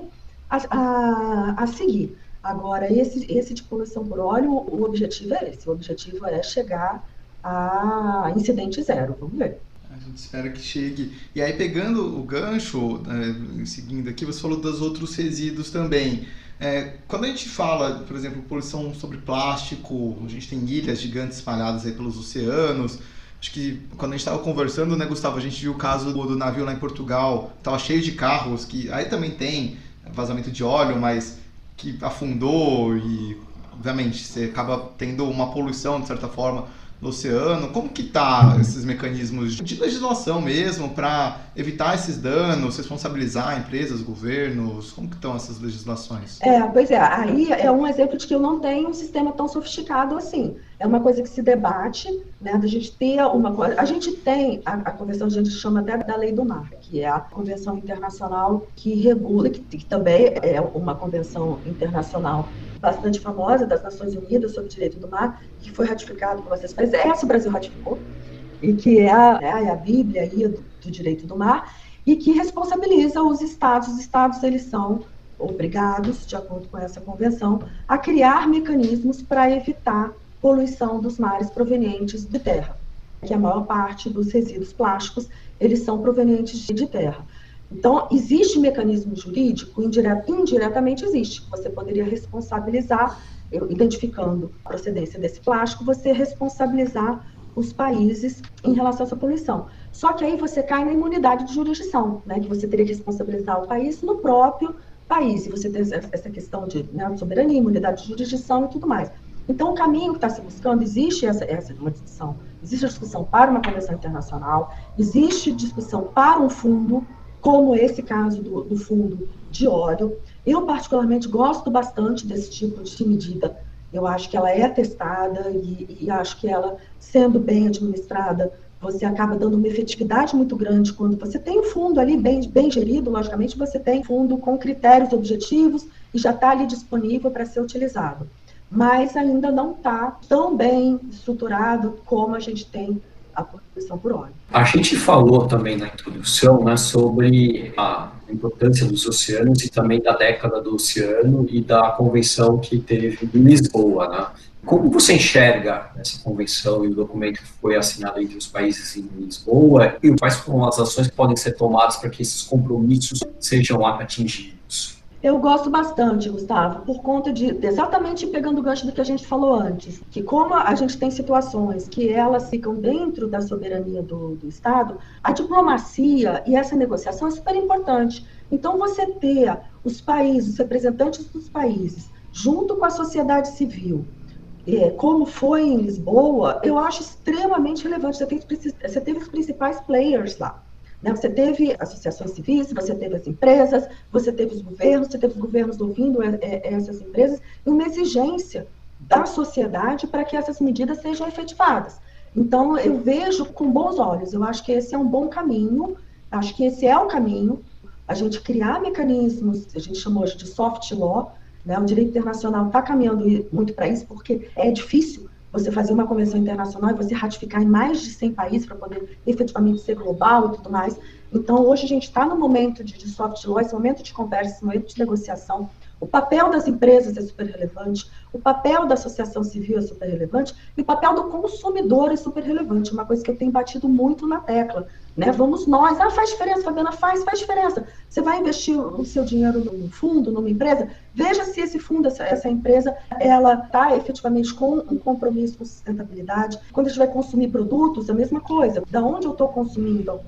[SPEAKER 2] a, a, a seguir. Agora, esse, esse de poluição por óleo, o objetivo é esse. O objetivo é chegar a incidente zero. Vamos ver.
[SPEAKER 3] A gente espera que chegue. E aí, pegando o gancho, né, seguindo aqui, você falou dos outros resíduos também. É, quando a gente fala, por exemplo, poluição sobre plástico, a gente tem ilhas gigantes espalhadas aí pelos oceanos. Acho que quando a gente estava conversando, né, Gustavo, a gente viu o caso do, navio lá em Portugal, estava cheio de carros, que aí também tem vazamento de óleo, mas que afundou e, obviamente, você acaba tendo uma poluição, de certa forma, no oceano. Como que tá esses mecanismos de legislação mesmo para evitar esses danos, responsabilizar empresas, governos? Como que estão essas legislações?
[SPEAKER 2] É, pois é, aí é um exemplo de que eu não tenho um sistema tão sofisticado assim. É uma coisa que se debate, né, da gente ter uma coisa. A gente tem a, a convenção, a gente chama até da lei do mar, que é a convenção internacional que regula, que, que também é uma convenção internacional bastante famosa das Nações Unidas sobre o direito do mar, que foi ratificado por vocês países. Essa o Brasil ratificou, e que é a, é a Bíblia aí do, do direito do mar, e que responsabiliza os estados. Os estados, eles são obrigados, de acordo com essa convenção, a criar mecanismos para evitar poluição dos mares provenientes de terra, que a maior parte dos resíduos plásticos, eles são provenientes de terra. Então, existe mecanismo jurídico, indireto, indiretamente existe. Você poderia responsabilizar, identificando a procedência desse plástico, você responsabilizar os países em relação a essa poluição. Só que aí você cai na imunidade de jurisdição, né, que você teria que responsabilizar o país no próprio país, e você tem essa questão de né, soberania, imunidade de jurisdição e tudo mais. Então, o caminho que está se buscando, existe essa, essa uma discussão, existe a discussão para uma convenção internacional, existe discussão para um fundo, como esse caso do, do fundo de óleo. Eu, particularmente, gosto bastante desse tipo de medida. Eu acho que ela é testada e, e acho que ela, sendo bem administrada, você acaba dando uma efetividade muito grande quando você tem um fundo ali bem, bem gerido, logicamente, você tem fundo com critérios objetivos e já está ali disponível para ser utilizado. Mas ainda não está tão bem estruturado como a gente tem a poluição por óleo.
[SPEAKER 1] A gente falou também na introdução né, sobre a importância dos oceanos e também da década do oceano e da convenção que teve em Lisboa. Né? Como você enxerga essa convenção e o documento que foi assinado entre os países em Lisboa e quais são as ações que podem ser tomadas para que esses compromissos sejam atingidos?
[SPEAKER 2] Eu gosto bastante, Gustavo, por conta de, exatamente pegando o gancho do que a gente falou antes, que como a gente tem situações que elas ficam dentro da soberania do, do Estado, a diplomacia e essa negociação é super importante. Então, você ter os países, os representantes dos países, junto com a sociedade civil, é, como foi em Lisboa, eu acho extremamente relevante. Você, tem, você teve os principais players lá. Né? Você teve associações civis, você teve as empresas, você teve os governos, você teve os governos ouvindo é, é, essas empresas, e uma exigência da sociedade para que essas medidas sejam efetivadas. Então, eu vejo com bons olhos, eu acho que esse é um bom caminho, acho que esse é o caminho, a gente criar mecanismos, a gente chamou hoje de soft law, né? o direito internacional está caminhando muito para isso, porque é difícil você fazer uma convenção internacional e você ratificar em mais de 100 países para poder efetivamente ser global e tudo mais. Então, hoje a gente está no momento de, de soft law, esse momento de conversa, esse momento de negociação. O papel das empresas é super relevante, o papel da associação civil é super relevante e o papel do consumidor é super relevante, uma coisa que eu tenho batido muito na tecla. Né? Vamos nós. Ah, faz diferença, Fabiana, faz, faz diferença. Você vai investir o seu dinheiro num fundo, numa empresa, veja se esse fundo, essa, essa empresa, ela está efetivamente com um compromisso com sustentabilidade. Quando a gente vai consumir produtos, a mesma coisa. Da onde eu estou consumindo?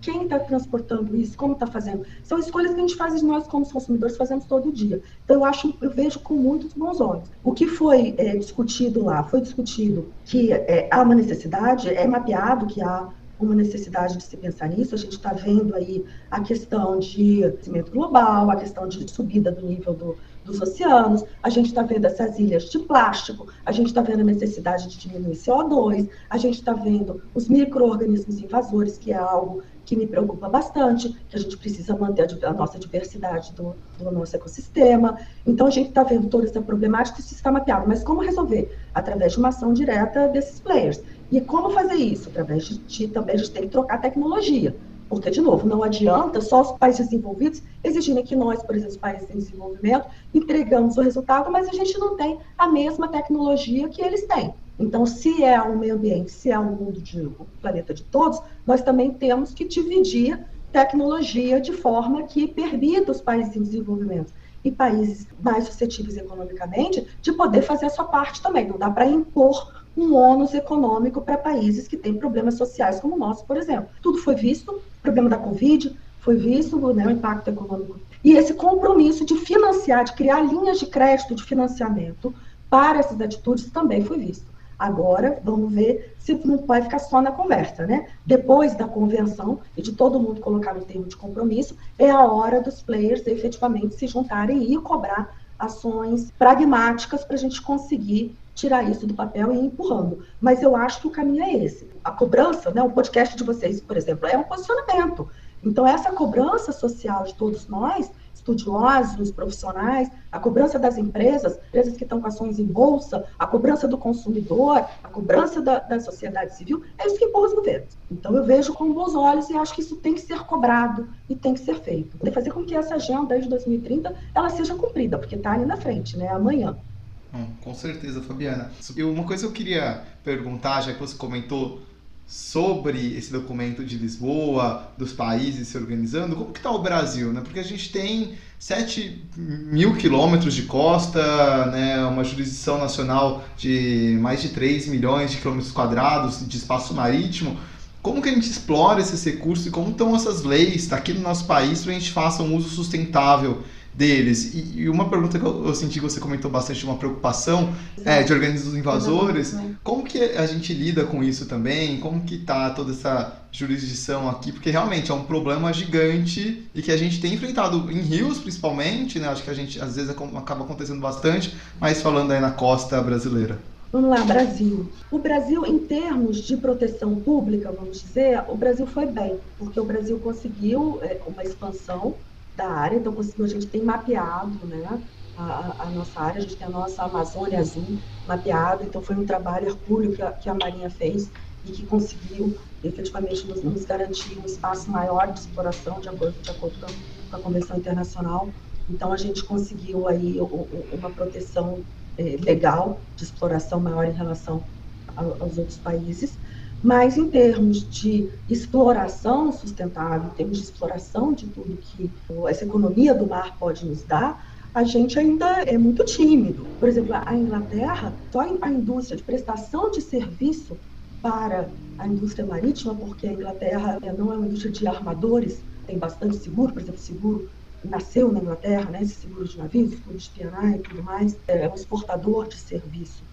[SPEAKER 2] Quem está transportando isso? Como está fazendo? São escolhas que a gente faz nós, como consumidores, fazemos todo dia. Então, eu acho, eu vejo com muitos bons olhos. O que foi é, discutido lá? Foi discutido que é, há uma necessidade, é mapeado que há uma necessidade de se pensar nisso. A gente está vendo aí a questão de aquecimento global, a questão de subida do nível do, dos oceanos, a gente está vendo essas ilhas de plástico, a gente está vendo a necessidade de diminuir CO2, a gente está vendo os micro-organismos invasores, que é algo que me preocupa bastante, que a gente precisa manter a, a nossa diversidade do, do, nosso ecossistema. Então, a gente está vendo toda essa problemática isso está mapeado. Mas como resolver? Através de uma ação direta desses players. E como fazer isso? Através de, de também a gente tem que trocar tecnologia. Porque, de novo, não adianta só os países desenvolvidos exigirem que nós, por exemplo, países em desenvolvimento, entregamos o resultado, mas a gente não tem a mesma tecnologia que eles têm. Então, se é um meio ambiente, se é um mundo de um planeta de todos, nós também temos que dividir tecnologia de forma que permita os países em desenvolvimento e países mais suscetíveis economicamente de poder fazer a sua parte também. Não dá para impor um ônus econômico para países que têm problemas sociais como o nosso, por exemplo. Tudo foi visto, o problema da Covid foi visto, né, o impacto econômico. E esse compromisso de financiar, de criar linhas de crédito de financiamento para essas atitudes também foi visto. Agora, vamos ver se não pode ficar só na conversa, né? Depois da convenção e de todo mundo colocar no termo de compromisso, é a hora dos players efetivamente se juntarem e cobrar ações pragmáticas para a gente conseguir tirar isso do papel e ir empurrando. Mas eu acho que o caminho é esse. A cobrança, né, o podcast de vocês, por exemplo, é um posicionamento. Então, essa cobrança social de todos nós, estudiosos, profissionais, a cobrança das empresas, empresas que estão com ações em bolsa, a cobrança do consumidor, a cobrança da, da sociedade civil, é isso que empurra os governos. Então, eu vejo com bons olhos e acho que isso tem que ser cobrado e tem que ser feito. Tem fazer com que essa agenda de 2030 ela seja cumprida, porque está ali na frente, né, amanhã.
[SPEAKER 3] Hum, com certeza, Fabiana. E uma coisa que eu queria perguntar, já que você comentou sobre esse documento de Lisboa, dos países se organizando, como que está o Brasil? Né? Porque a gente tem 7 mil quilômetros de costa, né? uma jurisdição nacional de mais de 3 milhões de quilômetros quadrados de espaço marítimo. Como que a gente explora esses recursos e como estão essas leis aqui no nosso país para a gente faça um uso sustentável deles. E, e, uma pergunta que eu, eu, senti que você comentou bastante, uma preocupação é, de organismos invasores. Como que a gente lida com isso também? Como que está toda essa jurisdição aqui? Porque realmente é um problema gigante e que a gente tem enfrentado em rios, principalmente, né? Acho que a gente às vezes acaba acontecendo bastante, mas falando aí na costa brasileira.
[SPEAKER 2] Vamos lá, Brasil. O Brasil, em termos de proteção pública, vamos dizer, o Brasil foi bem, porque o Brasil conseguiu é, uma expansão da área, então a gente tem mapeado né, a, a, nossa área, a gente tem a nossa Amazônia Azul mapeada, então foi um trabalho hercúleo que a, que a Marinha fez e que conseguiu efetivamente nos, nos, garantir um espaço maior de exploração de acordo, de acordo com, a, com a Convenção Internacional. Então a gente conseguiu aí uma proteção eh, legal de exploração maior em relação aos outros países. Mas em termos de exploração sustentável, em termos de exploração de tudo que essa economia do mar pode nos dar, a gente ainda é muito tímido. Por exemplo, a Inglaterra, só a indústria de prestação de serviço para a indústria marítima, porque a Inglaterra não é uma indústria de armadores, tem bastante seguro, por exemplo, seguro nasceu na Inglaterra, né, esse seguro de navios, seguro de PNI e tudo mais, é um exportador de serviço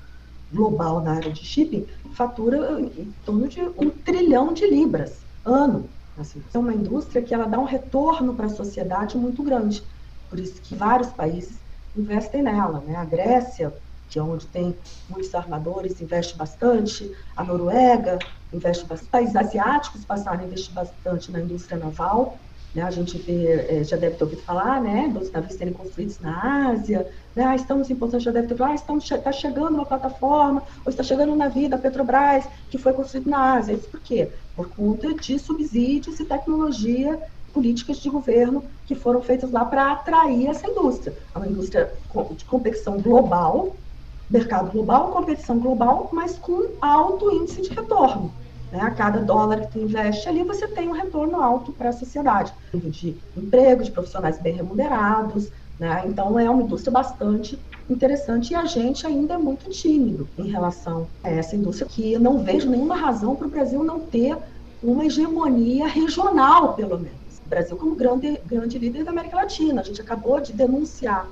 [SPEAKER 2] global na área de shipping fatura em torno de um trilhão de libras ano. Assim, é uma indústria que ela dá um retorno para a sociedade muito grande. Por isso que vários países investem nela. Né? A Grécia, que é onde tem muitos armadores, investe bastante. A Noruega investe bastante. Países asiáticos passaram a investir bastante na indústria naval. Né, a gente vê, é, já deve ter ouvido falar, né, dos navios serem construídos na Ásia, né, ah, estamos em posição, já deve ter ah, está chegando uma plataforma, ou está chegando um navio da Petrobras que foi construído na Ásia. Isso por quê? Por conta de subsídios e tecnologia, políticas de governo que foram feitas lá para atrair essa indústria. É uma indústria de competição global, mercado global, competição global, mas com alto índice de retorno. Né? A cada dólar que tu investe ali, você tem um retorno alto para a sociedade, de emprego, de profissionais bem remunerados. Né? Então, é uma indústria bastante interessante e a gente ainda é muito tímido em relação a essa indústria, que eu não vejo nenhuma razão para o Brasil não ter uma hegemonia regional, pelo menos. O Brasil como grande, grande líder da América Latina. A gente acabou de denunciar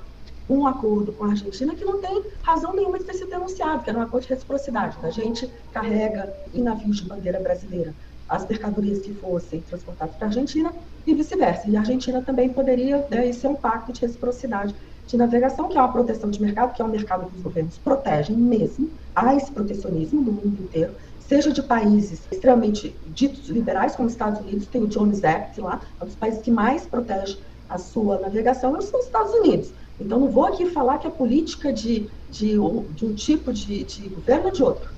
[SPEAKER 2] um acordo com a Argentina que não tem razão nenhuma de ter sido denunciado, que era um acordo de reciprocidade. A gente carrega em navios de bandeira brasileira as mercadorias que fossem transportadas para a Argentina e vice-versa. E a Argentina também poderia né, ser um pacto de reciprocidade de navegação, que é uma proteção de mercado, que é um mercado que os governos protegem mesmo. Há esse protecionismo no mundo inteiro, seja de países extremamente ditos liberais, como os Estados Unidos, tem o Jones Act lá, é um dos países que mais protege a sua navegação, são os Estados Unidos. Então, não vou aqui falar que a política de, de, de um tipo de, de governo é de outro.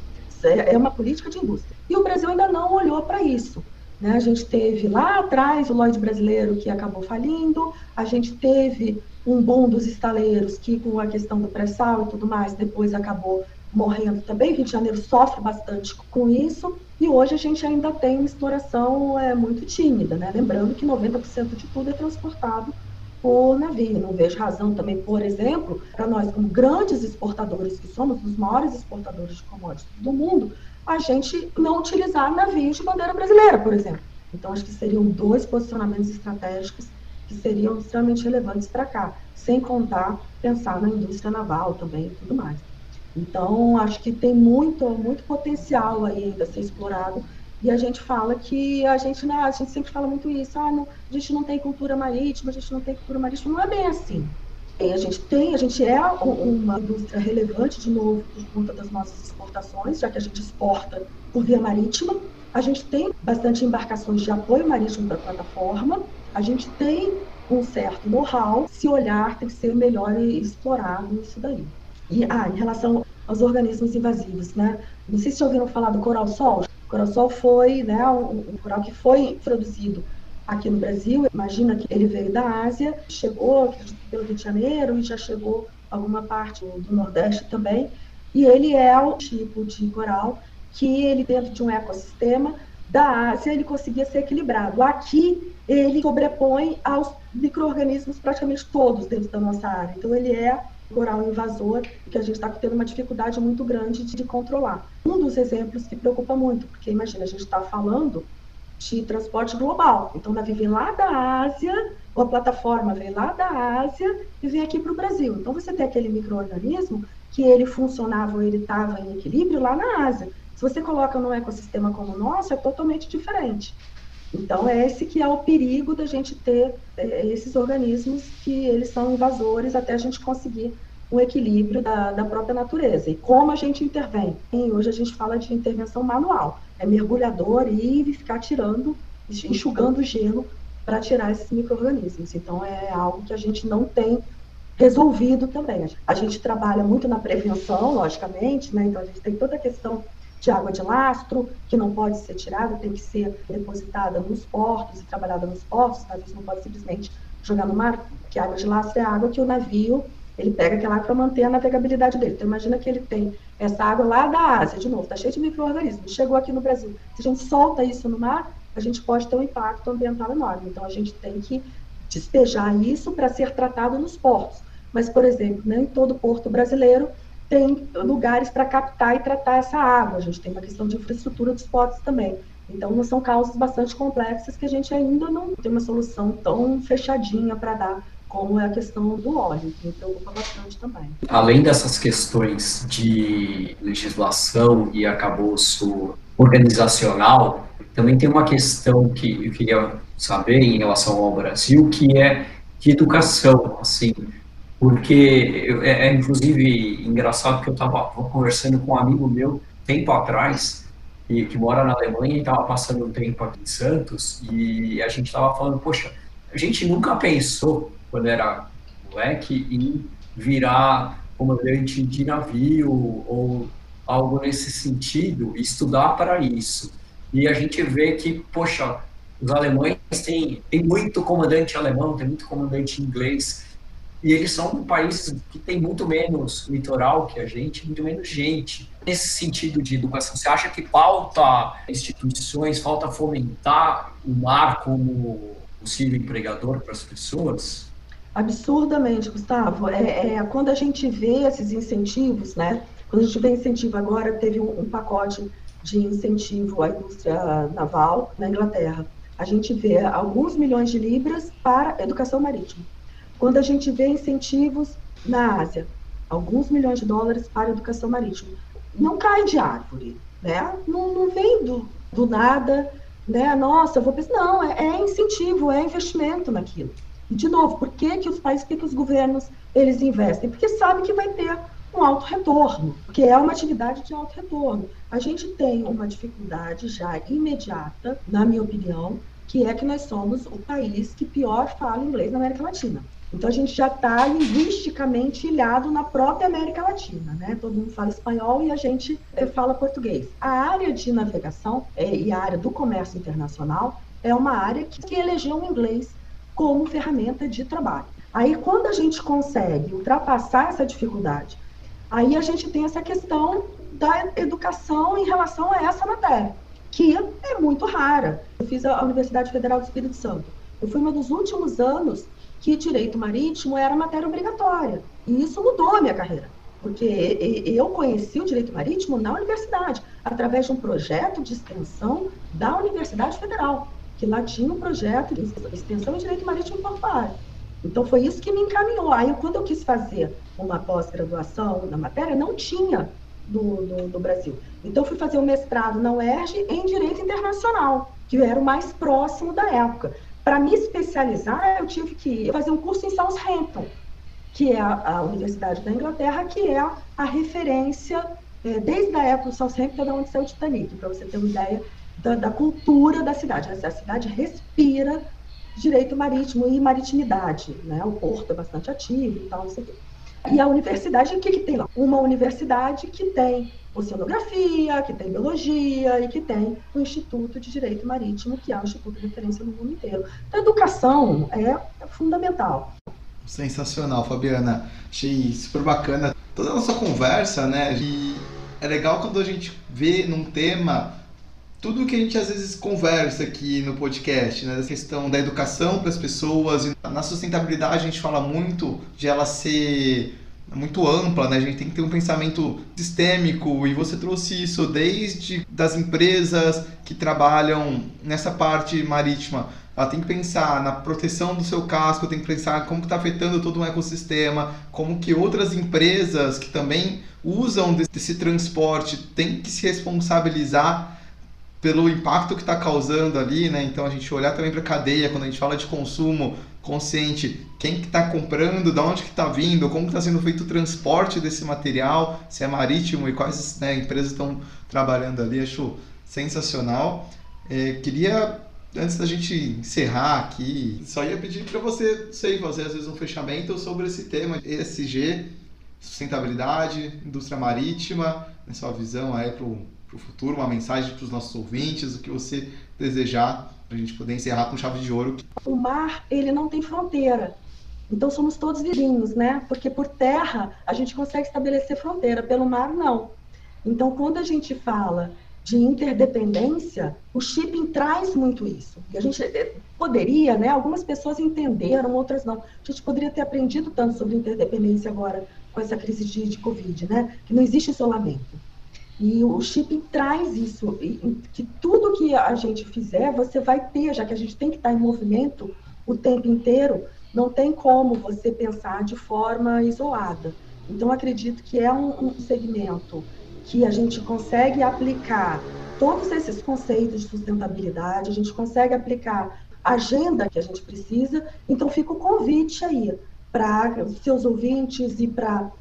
[SPEAKER 2] É, é uma política de indústria. E o Brasil ainda não olhou para isso. Né? A gente teve lá atrás o Lloyd brasileiro que acabou falindo, a gente teve um boom dos estaleiros que, com a questão do pré-sal e tudo mais, depois acabou morrendo também. Rio de Janeiro sofre bastante com isso. E hoje a gente ainda tem uma exploração é, muito tímida, né? Lembrando que 90% de tudo é transportado por navio. Não vejo razão também, por exemplo, para nós, como grandes exportadores, que somos os maiores exportadores de commodities do mundo, a gente não utilizar navios de bandeira brasileira, por exemplo. Então, acho que seriam dois posicionamentos estratégicos que seriam extremamente relevantes para cá, sem contar pensar na indústria naval também e tudo mais. Então, acho que tem muito, muito potencial aí ainda a ser explorado e a gente fala que a gente, né, a gente sempre fala muito isso, ah, não, a gente não tem cultura marítima, a gente não tem cultura marítima, não é bem assim. E a gente tem, a gente é uma indústria relevante, de novo, por conta das nossas exportações, já que a gente exporta por via marítima. A gente tem bastante embarcações de apoio marítimo para a plataforma. A gente tem um certo know-how. Se olhar, tem que ser melhor explorado isso daí. E ah, em relação aos organismos invasivos, né? Não sei se ouviram falar do coral-sol. O coral-sol foi né, um, coral que foi introduzido aqui no Brasil. Imagina que ele veio da Ásia, chegou pelo Rio de Janeiro e já chegou alguma parte do Nordeste também. E ele é o tipo de coral que ele dentro de um ecossistema da Ásia ele conseguia ser equilibrado. Aqui ele sobrepõe aos micro-organismos praticamente todos dentro da nossa área. Então ele é coral invasor que a gente está tendo uma dificuldade muito grande de, de, controlar. Um dos exemplos que preocupa muito, porque imagina, a gente está falando de transporte global. Então, o navio vem lá da Ásia, ou a plataforma vem lá da Ásia e vem aqui para o Brasil. Então, você tem aquele microorganismo que ele funcionava ou ele estava em equilíbrio lá na Ásia. Se você coloca num ecossistema como o nosso, é totalmente diferente. Então, é esse que é o perigo da gente ter é, esses organismos que eles são invasores até a gente conseguir um equilíbrio da, da própria natureza. E como a gente intervém? Hoje a gente fala de intervenção manual. É mergulhador e ficar tirando, enxugando gelo para tirar esses micro-organismos. Então, é algo que a gente não tem resolvido também. A gente trabalha muito na prevenção, logicamente, né? então a gente tem toda a questão de água de lastro, que não pode ser tirada, tem que ser depositada nos portos e trabalhada nos portos, às vezes não pode simplesmente jogar no mar, a água de lastro é água que o navio, ele pega aquela para manter a navegabilidade dele. Então imagina que ele tem essa água lá da Ásia, de novo, está cheio de micro-organismos, chegou aqui no Brasil. Se a gente solta isso no mar, a gente pode ter um impacto ambiental enorme. Então a gente tem que despejar isso para ser tratado nos portos. Mas, por exemplo, nem todo porto brasileiro tem lugares para captar e tratar essa água. A gente tem uma questão de infraestrutura dos portos também. Então, são causas bastante complexas que a gente ainda não tem uma solução tão fechadinha para dar como é a questão do óleo, que me preocupa bastante também.
[SPEAKER 1] Além dessas questões de legislação e acabouço organizacional, também tem uma questão que eu queria saber em relação ao Brasil, que é de educação, assim, porque é, é inclusive engraçado que eu estava conversando com um amigo meu tempo atrás e que mora na Alemanha e estava passando um tempo aqui em Santos e a gente estava falando, poxa, a gente nunca pensou quando era moleque em virar comandante de navio ou algo nesse sentido, estudar para isso. E a gente vê que, poxa, os alemães têm, tem muito comandante alemão, tem muito comandante inglês, e eles são um país que tem muito menos litoral que a gente, muito menos gente. Nesse sentido de educação, você acha que falta instituições, falta fomentar o mar como possível empregador para as pessoas?
[SPEAKER 2] Absurdamente, Gustavo. É, é, quando a gente vê esses incentivos, né? Quando a gente vê incentivo agora, teve um, um pacote de incentivo à indústria naval na Inglaterra. A gente vê alguns milhões de libras para educação marítima. Quando a gente vê incentivos na Ásia, alguns milhões de dólares para educação marítima. Não cai de árvore, né? Não, não vem do, do nada, né? Nossa, vou pensar. Não, é, é, incentivo, é investimento naquilo. E, de novo, por que, que os países, por que, que os governos, eles investem? Porque sabem que vai ter um alto retorno, porque é uma atividade de alto retorno. A gente tem uma dificuldade já imediata, na minha opinião, que é que nós somos o país que pior fala inglês na América Latina. Então a gente já está linguisticamente ilhado na própria América Latina, né? Todo mundo fala espanhol e a gente eh, fala português. A área de navegação é, e a área do comércio internacional é uma área que, que elegeu o inglês como ferramenta de trabalho. Aí quando a gente consegue ultrapassar essa dificuldade, aí a gente tem essa questão da educação em relação a essa matéria, que é muito rara. Eu fiz a Universidade Federal do Espírito Santo. Eu fui uma dos últimos anos que direito marítimo era matéria obrigatória. E isso mudou a minha carreira, porque eu conheci o direito marítimo na universidade, através de um projeto de extensão da Universidade Federal, que lá tinha um projeto de extensão de direito marítimo portuário. Então foi isso que me encaminhou. Aí quando eu quis fazer uma pós-graduação na matéria, não tinha no, no, Brasil. Então fui fazer um mestrado na UERJ em Direito Internacional, que era o mais próximo da época. Para me especializar, eu tive que fazer um curso em Southampton, que é a, a Universidade da Inglaterra, que é a, a referência, é, desde a época do Southampton, da onde saiu o Titanic, para você ter uma ideia da, da, cultura da cidade. A cidade respira direito marítimo e maritimidade, né? O porto é bastante ativo e tal, não sei o quê. E a universidade, o que, que tem lá? Uma universidade que tem oceanografia, que tem biologia e que tem o Instituto de Direito Marítimo, que é um instituto de referência no mundo inteiro. Então, a educação é fundamental.
[SPEAKER 3] Sensacional, Fabiana. Achei super bacana toda a nossa conversa, né? E é legal quando a gente vê num tema tudo que a gente às vezes conversa aqui no podcast, né? Da questão da educação para as pessoas. Na sustentabilidade a gente fala muito de ela ser muito ampla, né? A gente tem que ter um pensamento sistêmico e você trouxe isso desde das empresas que trabalham nessa parte marítima. Ela tem que pensar na proteção do seu casco, tem que pensar como está afetando todo um ecossistema, como que outras empresas que também usam desse transporte têm que se responsabilizar pelo impacto que está causando ali, né? Então a gente olhar também para a cadeia quando a gente fala de consumo consciente, quem que está comprando, de onde que está vindo, como está sendo feito o transporte desse material, se é marítimo e quais né, empresas estão trabalhando ali, acho sensacional. É, queria antes da gente encerrar aqui, só ia pedir para você, sei, fazer às vezes um fechamento sobre esse tema ESG, sustentabilidade, indústria marítima, na sua visão aí para o futuro, uma mensagem para os nossos ouvintes, o que você desejar a gente poder encerrar com chave de ouro.
[SPEAKER 2] O mar, ele não tem fronteira. Então somos todos vizinhos, né? Porque por terra a gente consegue estabelecer fronteira, pelo mar não. Então quando a gente fala de interdependência, o shipping traz muito isso. E a gente eh, poderia, né? Algumas pessoas entenderam, outras não. A gente poderia ter aprendido tanto sobre interdependência agora com essa crise de, de Covid, né? Que não existe isolamento. E o chip traz isso, que tudo que a gente fizer, você vai ter, já que a gente tem que estar em movimento o tempo inteiro, não tem como você pensar de forma isolada. Então, acredito que é um, um segmento que a gente consegue aplicar todos esses conceitos de sustentabilidade, a gente consegue aplicar a agenda que a gente precisa. Então, fica o convite aí para seus ouvintes e para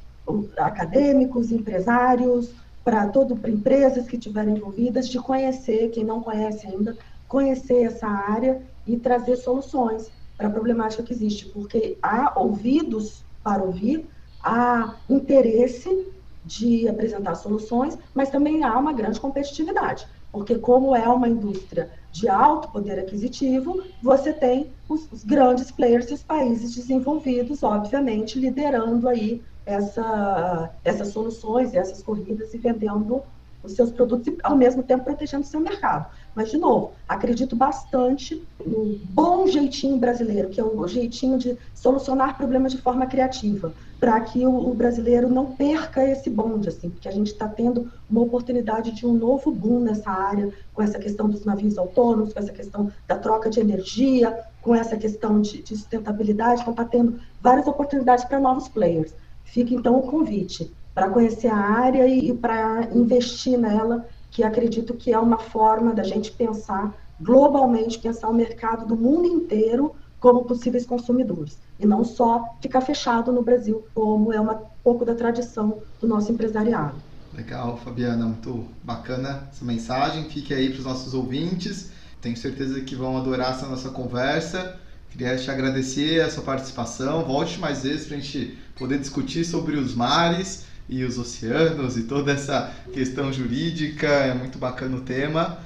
[SPEAKER 2] acadêmicos, empresários, para todo para empresas que estiverem envolvidas de conhecer, quem não conhece ainda, conhecer essa área e trazer soluções para a problemática que existe, porque há ouvidos para ouvir, há interesse de apresentar soluções, mas também há uma grande competitividade, porque como é uma indústria de alto poder aquisitivo, você tem os, os grandes players e os países desenvolvidos, obviamente, liderando aí essa, essas soluções, essas corridas e vendendo os seus produtos e, ao mesmo tempo, protegendo o seu mercado. Mas, de novo, acredito bastante no bom jeitinho brasileiro, que é o jeitinho de solucionar problemas de forma criativa, para que o, o, brasileiro não perca esse bonde, assim, porque a gente está tendo uma oportunidade de um novo boom nessa área, com essa questão dos navios autônomos, com essa questão da troca de energia, com essa questão de, de sustentabilidade, então está tendo várias oportunidades para novos players. Fica, então, o convite para conhecer a área e, para investir nela, que acredito que é uma forma da gente pensar globalmente, pensar o mercado do mundo inteiro como possíveis consumidores, e não só ficar fechado no Brasil, como é uma pouco da tradição do nosso empresariado.
[SPEAKER 3] Legal, Fabiana, muito bacana essa mensagem. Fique aí para os nossos ouvintes. Tenho certeza que vão adorar essa nossa conversa. Queria te agradecer a sua participação. Volte mais vezes para a gente poder discutir sobre os mares e os oceanos e toda essa questão jurídica. É muito bacana o tema.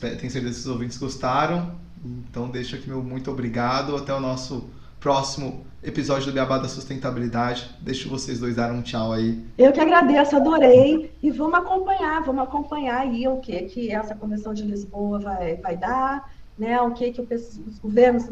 [SPEAKER 3] Tenho certeza que os ouvintes gostaram. Então, deixo aqui meu muito obrigado. Até o nosso próximo episódio do Beabá da Sustentabilidade. Deixo vocês dois dar um tchau aí.
[SPEAKER 2] Eu que agradeço, adorei. E vamos acompanhar, vamos acompanhar aí o que, que essa Convenção de Lisboa vai, vai dar, né? o que, que os governos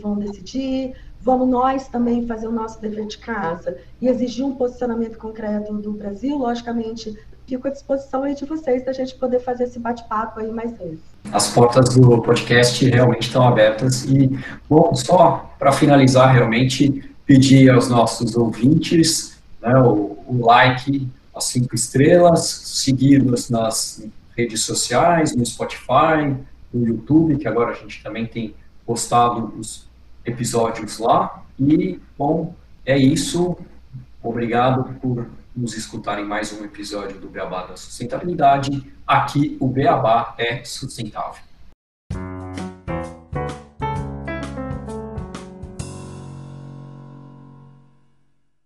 [SPEAKER 2] vão decidir, Vamos nós também fazer o nosso dever de casa e exigir um posicionamento concreto do Brasil, logicamente, fico à disposição aí de vocês da gente poder fazer esse bate-papo aí mais vezes.
[SPEAKER 1] As portas do podcast realmente estão abertas e, bom, só para finalizar, realmente pedir aos nossos ouvintes né, o, o like, as cinco estrelas, seguir-nos nas redes sociais, no Spotify, no YouTube, que agora a gente também tem postado os episódios lá. E, bom, é isso. Obrigado por nos escutarem mais um episódio do Beabá da Sustentabilidade. Aqui o Beabá é sustentável.